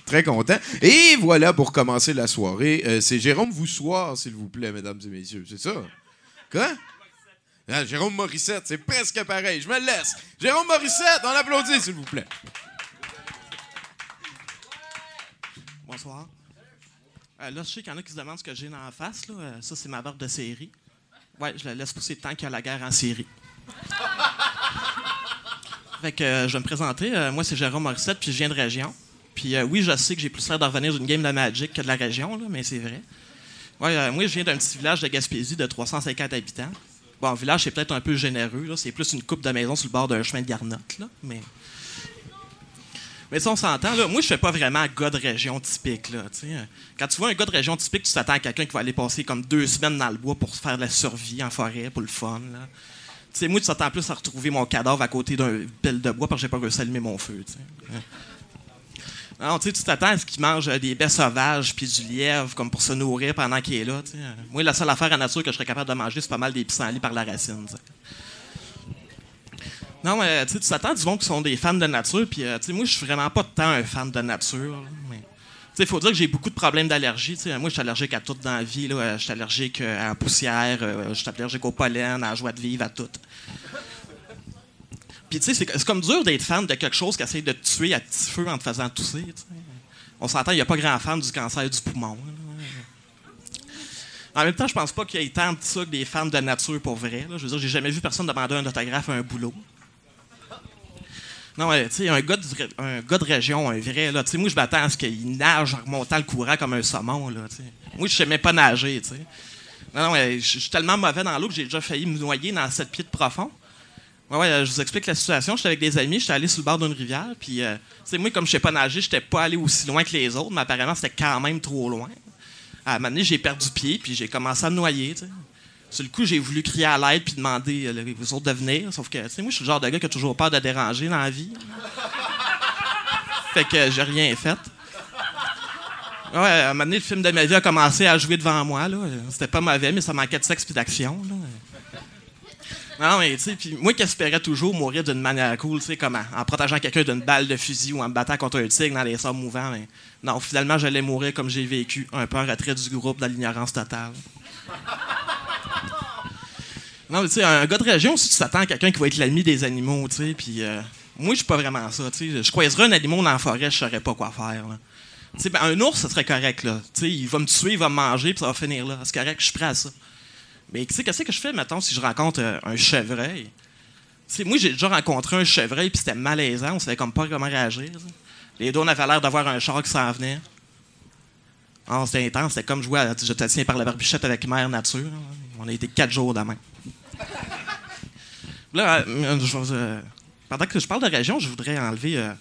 Très content. Et voilà, pour commencer la soirée, euh, c'est Jérôme Voussoir, s'il vous plaît, mesdames et messieurs. C'est ça? Quoi? Ah, Jérôme Morissette, c'est presque pareil. Je me laisse. Jérôme Morissette, on applaudit, s'il vous plaît. Bonsoir. Euh, là, je sais qu'il y en a qui se demandent ce que j'ai dans la face. Là. Euh, ça, c'est ma barbe de série. Ouais, je la laisse pousser tant qu'il y a la guerre en Syrie. fait que, euh, je vais me présenter. Moi, c'est Jérôme Morissette, puis je viens de région. Puis oui, je sais que j'ai plus l'air de revenir d'une game de Magic que de la région, là, mais c'est vrai. Ouais, moi, je viens d'un petit village de Gaspésie de 350 habitants. Bon, village, c'est peut-être un peu généreux. là. C'est plus une coupe de maison sur le bord d'un chemin de garnotte. Là, mais... Mais ça, on s'entend, là. Moi, je fais pas vraiment un gars de région typique, là. Quand tu vois un gars de région typique, tu t'attends à quelqu'un qui va aller passer comme deux semaines dans le bois pour faire de la survie en forêt, pour le fun, moi, tu t'attends plus à retrouver mon cadavre à côté d'un pile de bois parce que j'ai pas réussi à allumer mon feu. Non, tu t'attends à ce qu'il mange euh, des baies sauvages puis du lièvre comme pour se nourrir pendant qu'il est là. Moi, la seule affaire en nature que je serais capable de manger, c'est pas mal des pissenlits par la racine. Non, mais tu t'attends du monde qui sont des fans de nature, puis euh, moi, je suis vraiment pas tant un fan de nature. il faut dire que j'ai beaucoup de problèmes d'allergie. Moi, je suis allergique à tout dans la vie. Euh, Je suis allergique euh, à la poussière, je suis allergique au pollen, à la joie de vivre, à tout. Puis, tu sais, c'est comme dur d'être fan de quelque chose qui essaie de te tuer à petit feu en te faisant tousser. On s'entend, il n'y a pas grand fan du cancer du poumon. En même temps, je pense pas qu'il y ait tant de ça que des fans de nature pour vrai. Je veux dire, j'ai jamais vu personne demander un autographe à un boulot. Non, tu sais, un, gars de- un gars de région, un vrai, là, tu sais, moi, je m'attends à ce qu'il nage en remontant le courant comme un saumon, là. Moi, je sais même pas nager, tu sais. Non, non, je suis tellement mauvais dans l'eau que j'ai déjà failli me noyer dans 7 pieds de profond. Ouais, ouais, je vous explique la situation. J'étais avec des amis, j'étais allé sur le bord d'une rivière, puis, euh, tu sais, moi, comme je sais pas nager, j'étais pas allé aussi loin que les autres, mais apparemment, c'était quand même trop loin. À un moment donné, j'ai perdu pied, puis j'ai commencé à me noyer, tu sais. Sur le coup, j'ai voulu crier à l'aide puis demander euh, les autres de venir. Sauf que, tu sais, moi, je suis le genre de gars qui a toujours peur de déranger dans la vie. fait que j'ai rien fait. Ouais, à un moment donné, le film de ma vie a commencé à jouer devant moi. Là. C'était pas mauvais, mais ça manquait de sexe puis d'action. Non, mais tu sais, puis moi qui espérais toujours mourir d'une manière cool, tu sais, comme en, protégeant quelqu'un d'une balle de fusil ou en me battant contre un tigre dans les sables mouvants, non, finalement, j'allais mourir comme j'ai vécu, un peu en retrait du groupe dans l'ignorance totale. Non, tu sais, un gars de région, si tu t'attends à quelqu'un qui va être l'ami des animaux, tu sais, puis euh, moi, je suis pas vraiment ça, tu sais. Je croiserais un animal dans la forêt, je saurais pas quoi faire. Tu sais, ben, un ours, ça serait correct, là. Tu sais, il va me tuer, il va me manger, puis ça va finir là. C'est correct, je suis prêt à ça. Mais tu sais, qu'est-ce que je fais, mettons, si je rencontre euh, un chevreuil? Tu sais, moi, j'ai déjà rencontré un chevreuil, puis c'était malaisant, on savait comme pas comment réagir. Les deux, on avait l'air d'avoir un char qui s'en venait. Ah, c'était intense, c'était comme jouer à Je te tiens par la barbichette avec Mère Nature. On a été quatre jours demain. Euh, euh, pendant que je parle de région, je voudrais enlever euh,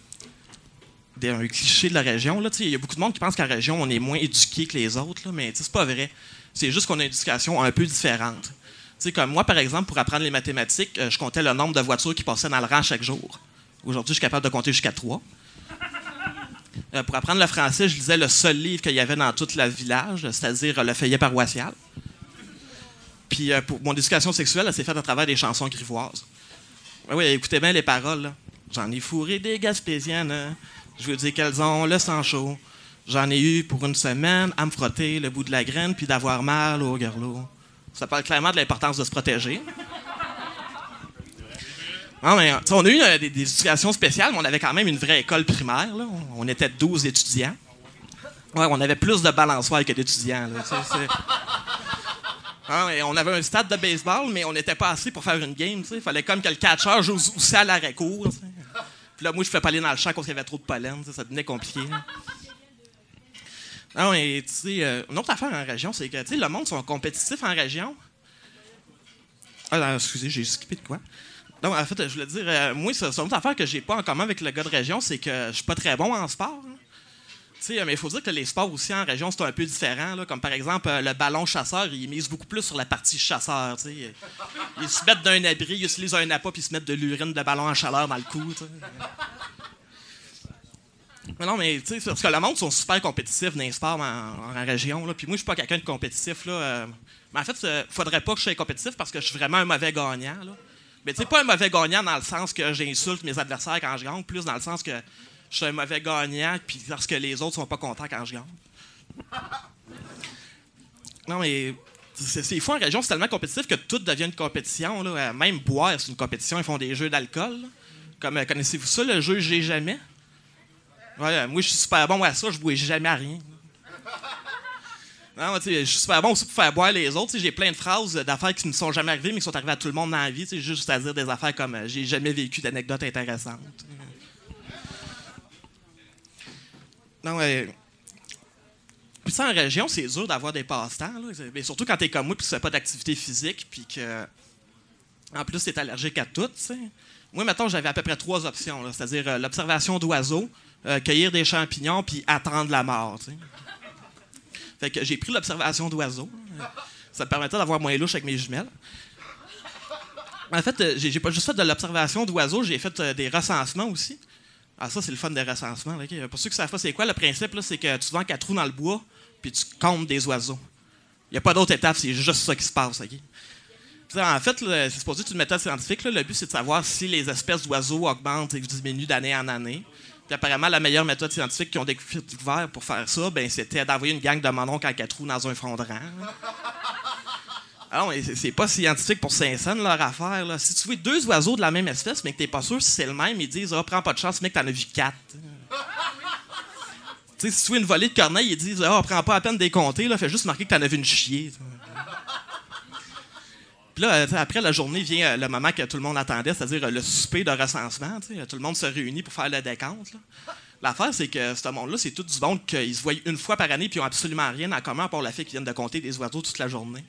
des- un cliché de la région. Il y a beaucoup de monde qui pense qu'en région, on est moins éduqué que les autres, là, mais c'est pas vrai. C'est juste qu'on a une éducation un peu différente. comme moi, par exemple, pour apprendre les mathématiques, je comptais le nombre de voitures qui passaient dans le rang chaque jour. Aujourd'hui, je suis capable de compter jusqu'à trois. Pour apprendre le français, je lisais le seul livre qu'il y avait dans tout le village, c'est-à-dire le feuillet paroissial. Puis euh, pour mon éducation sexuelle, elle s'est faite à travers des chansons grivoises. Ah oui, écoutez bien les paroles. J'en ai fourré des Gaspésiennes. hein. Je veux dire qu'elles ont le sang chaud. J'en ai eu pour une semaine à me frotter le bout de la graine puis d'avoir mal au garlot. Ça parle clairement de l'importance de se protéger. Non, mais, on a eu euh, des, éducations spéciales, mais on avait quand même une vraie école primaire. On était 12 étudiants. On avait plus de balançoires que d'étudiants. Et on avait un stade de baseball, mais on n'était pas assez pour faire une game. Il fallait comme que le catcher joue aussi à l'arrêt-court. tu sais. Puis là, moi, je pouvais pas aller dans le champ parce qu'il y avait trop de pollen. Ça devenait compliqué. Non, et tu sais, euh, une autre affaire en région, c'est que le monde sont compétitifs en région. Ah, non, excusez, j'ai skippé de quoi? Non, en fait, je voulais dire, euh, moi, c'est une autre affaire que j'ai pas en commun avec le gars de région, c'est que je suis pas très bon en sport. hein. Sais, mais il faut dire que les sports aussi en région, c'est un peu différent. Comme par exemple, euh, le ballon chasseur, ils misent beaucoup plus sur la partie chasseur. tu sais. Ils se mettent d'un abri, ils utilisent un appât, puis ils se mettent de l'urine de ballon en chaleur dans le. Mais non, mais tu sais, parce que le monde sont super compétitifs dans les sports en, région. Là. Puis moi, je suis pas quelqu'un de compétitif. Là. euh. Mais en fait, il faudrait pas que je sois compétitif parce que je suis vraiment un mauvais gagnant. Là. Mais tu sais, pas un mauvais gagnant dans le sens que j'insulte mes adversaires quand je gagne, plus dans le sens que je suis un mauvais gagnant, puis parce que les autres sont pas contents quand je gagne. Non, mais c'est c'est fou en région, c'est tellement compétitif que tout devient une compétition. Là. Euh, Même boire, c'est une compétition. Ils font des jeux d'alcool. Comme, euh, connaissez-vous ça, le jeu J'ai jamais? Euh, moi, je suis super bon à ça, je bois jamais à rien. Non, je suis super bon aussi pour faire boire les autres. J'ai plein de phrases d'affaires qui ne me sont jamais arrivées, mais qui sont arrivées à tout le monde dans la vie. sais, Juste à dire des affaires comme j'ai jamais vécu d'anecdotes intéressantes. Non, ouais. Puis ça, en région, c'est dur d'avoir des passe-temps. mais surtout quand t'es comme moi puis tu fais pas d'activité physique, puis que. En plus, t'es allergique à tout. Moi, mettons, j'avais à peu près trois options. C'est-à-dire euh, l'observation d'oiseaux, euh, cueillir des champignons, puis attendre la mort. Fait que j'ai pris l'observation d'oiseaux. Ça me permettait d'avoir moins louche avec mes jumelles. En fait, euh, j'ai pas juste fait de l'observation d'oiseaux, j'ai fait des recensements aussi. Ah, ça, c'est le fun des recensements. là, ok. Pour ceux qui savent pas c'est quoi, le principe, c'est que tu en quatre trous dans le bois, puis tu comptes des oiseaux. Il n'y a pas d'autre étape, c'est juste ça qui se passe. ok. Puis, en fait, c'est supposé être une méthode scientifique. le but, c'est de savoir si les espèces d'oiseaux augmentent et diminuent d'année en année. Puis apparemment, la meilleure méthode scientifique qu'ils ont décou- découvert pour faire ça, ben, c'était d'envoyer une gang de mononcles en quatre trous dans un front de rang. Alors, mais c'est- pas scientifique pour Saint-Saëns, leur affaire. Si tu vois deux oiseaux de la même espèce, mais que t'es pas sûr si c'est le même, ils disent Ah, prends pas de chance, mec, t'en as vu quatre. Si tu vois une volée de corneilles, ils disent Ah, prends pas la peine de les là, fais juste marquer que t'en as vu une chier. Puis là, euh, après la journée vient euh, le moment que tout le monde attendait, c'est-à-dire euh, le souper de recensement. Tout le monde se réunit pour faire le décompte. L'affaire, c'est que ce monde-là, c'est tout du monde qu'ils se voient une fois par année puis ils ont absolument rien en commun pour la fait qu'ils viennent de compter des oiseaux toute la journée.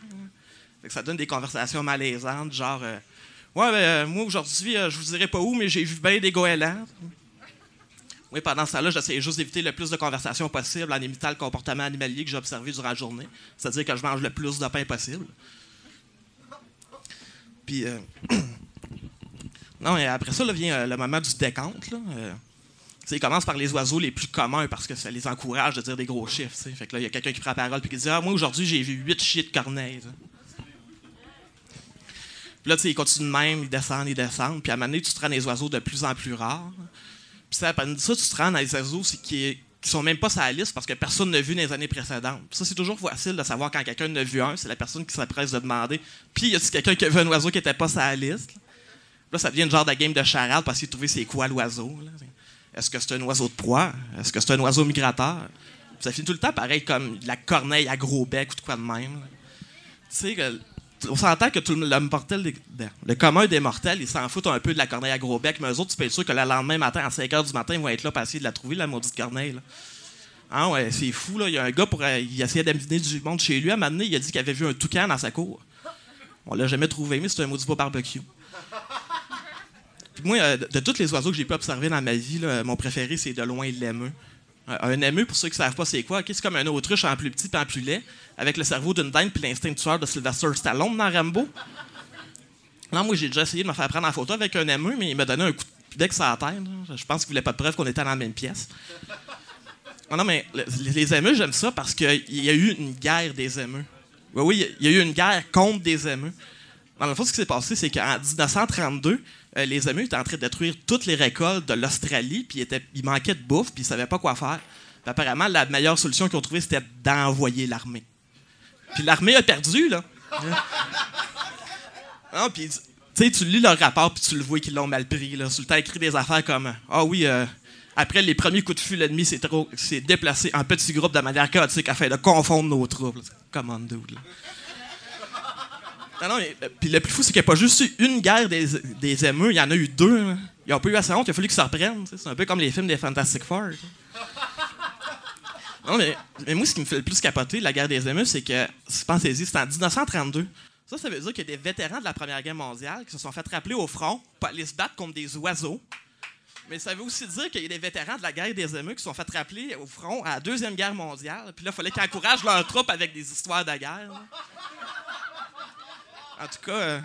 Ça donne des conversations malaisantes, genre euh, Ouais, ben, euh, moi aujourd'hui, euh, je vous dirai pas où, mais j'ai vu bien des goélands. Oui, pendant ce temps-là, j'essayais juste d'éviter le plus de conversations possible en imitant le comportement animalier que j'ai observé durant la journée. C'est-à-dire que je mange le plus de pain possible. Puis, euh, non, et après ça, là, vient le moment du décompte. Là. Euh, tu sais, il commence par les oiseaux les plus communs parce que ça les encourage de dire des gros chiffres. Fait que là, il y a quelqu'un qui prend la parole et qui dit Ah, moi aujourd'hui, j'ai vu huit chiens de corneilles. Puis là, tu sais, ils continuent de même, ils descendent, ils descendent. Puis à un moment donné, tu te rends des oiseaux de plus en plus rares. Puis ça, ça, tu te rends dans les oiseaux qui, qui sont même pas sur la liste parce que personne n'a vu dans les années précédentes. Puis ça, c'est toujours facile de savoir quand quelqu'un en a vu un, c'est la personne qui s'apprête de demander. Puis y a quelqu'un qui a vu un oiseau qui était pas sur la liste? Là, ça devient une genre de game de charade parce qu'il trouver c'est quoi l'oiseau. Est-ce que c'est un oiseau de proie? Est-ce que c'est un oiseau migrateur? Puis ça finit tout le temps pareil comme la corneille à gros bec ou de quoi de même. Tu sais, on s'entend que tout le, mortel des- de- le commun des mortels, ils s'en foutent un peu de la corneille à gros bec, mais eux autres, tu peux être sûr que le lendemain matin, à 5 h du matin, ils vont être là pour essayer de la trouver, la maudite corneille. Ah ouais, c'est fou, là. Il y a un gars, pour, euh, il essayait d'amener du monde chez lui. À un moment donné, il a dit qu'il avait vu un toucan dans sa cour. On l'a jamais trouvé, mais c'est un maudit beau barbecue. Moi, euh, de, tous les oiseaux que j'ai pu observer dans ma vie, mon préféré, c'est de loin l'émeu. Un, ému, pour ceux qui ne savent pas c'est quoi, ok, c'est comme un autruche en plus petit et en plus laid, avec le cerveau d'une dinde puis l'instinct tueur de Sylvester Stallone dans Rambo. Non, moi, j'ai déjà essayé de me faire prendre en photo avec un ému, mais il m'a donné un coup de bec sur la tête. Je pense qu'il voulait pas de preuve qu'on était dans la même pièce. Non, mais le- les émeus, j'aime ça parce qu'il y a eu une guerre des émeus. Oui, oui, il y a eu une guerre contre des émeus. Dans le fond, ce qui s'est passé, c'est qu'en 1932, euh, les émeus étaient en train de détruire toutes les récoltes de l'Australie, puis il, était- il manquait de bouffe, puis ils savaient pas quoi faire. Puis apparemment, la meilleure solution qu'ils ont trouvée, c'était d'envoyer l'armée. Puis l'armée a perdu, là. Non, puis tu sais, tu lis leur rapport, puis tu le vois qu'ils l'ont mal pris, là. Sur le temps, écrit des affaires comme Ah oui, euh, après les premiers coups de feu, l'ennemi s'est déplacé en petits groupes de manière chaotique afin de confondre nos troupes. Comment dude, là. Non, non, mais, euh, le plus fou, c'est qu'il n'y a pas juste eu une guerre des, des émeux, il y en a eu deux. là. Ils n'ont pas eu assez honte, il a fallu qu'ils se reprennent. C'est un peu comme les films des Fantastic Four. Non, mais, mais moi, ce qui me fait le plus capoter, la guerre des émeux, c'est que, pensez-y, c'était en 1932. Ça, ça veut dire qu'il y a des vétérans de la Première Guerre mondiale qui se sont fait rappeler au front pour aller se battre contre des oiseaux. Mais ça veut aussi dire qu'il y a des vétérans de la guerre des émeux qui se sont fait rappeler au front à la Deuxième Guerre mondiale. Puis là, il fallait qu'ils encouragent leurs troupes avec des histoires de guerre. En tout cas, euh,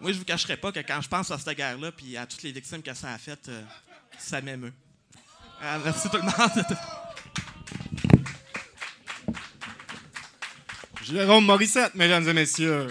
moi, je vous cacherai pas que quand je pense à cette guerre-là puis à toutes les victimes que ça a faites, euh, ça m'émeut. Ah, merci tout le monde. Jérôme Morissette, mesdames et messieurs.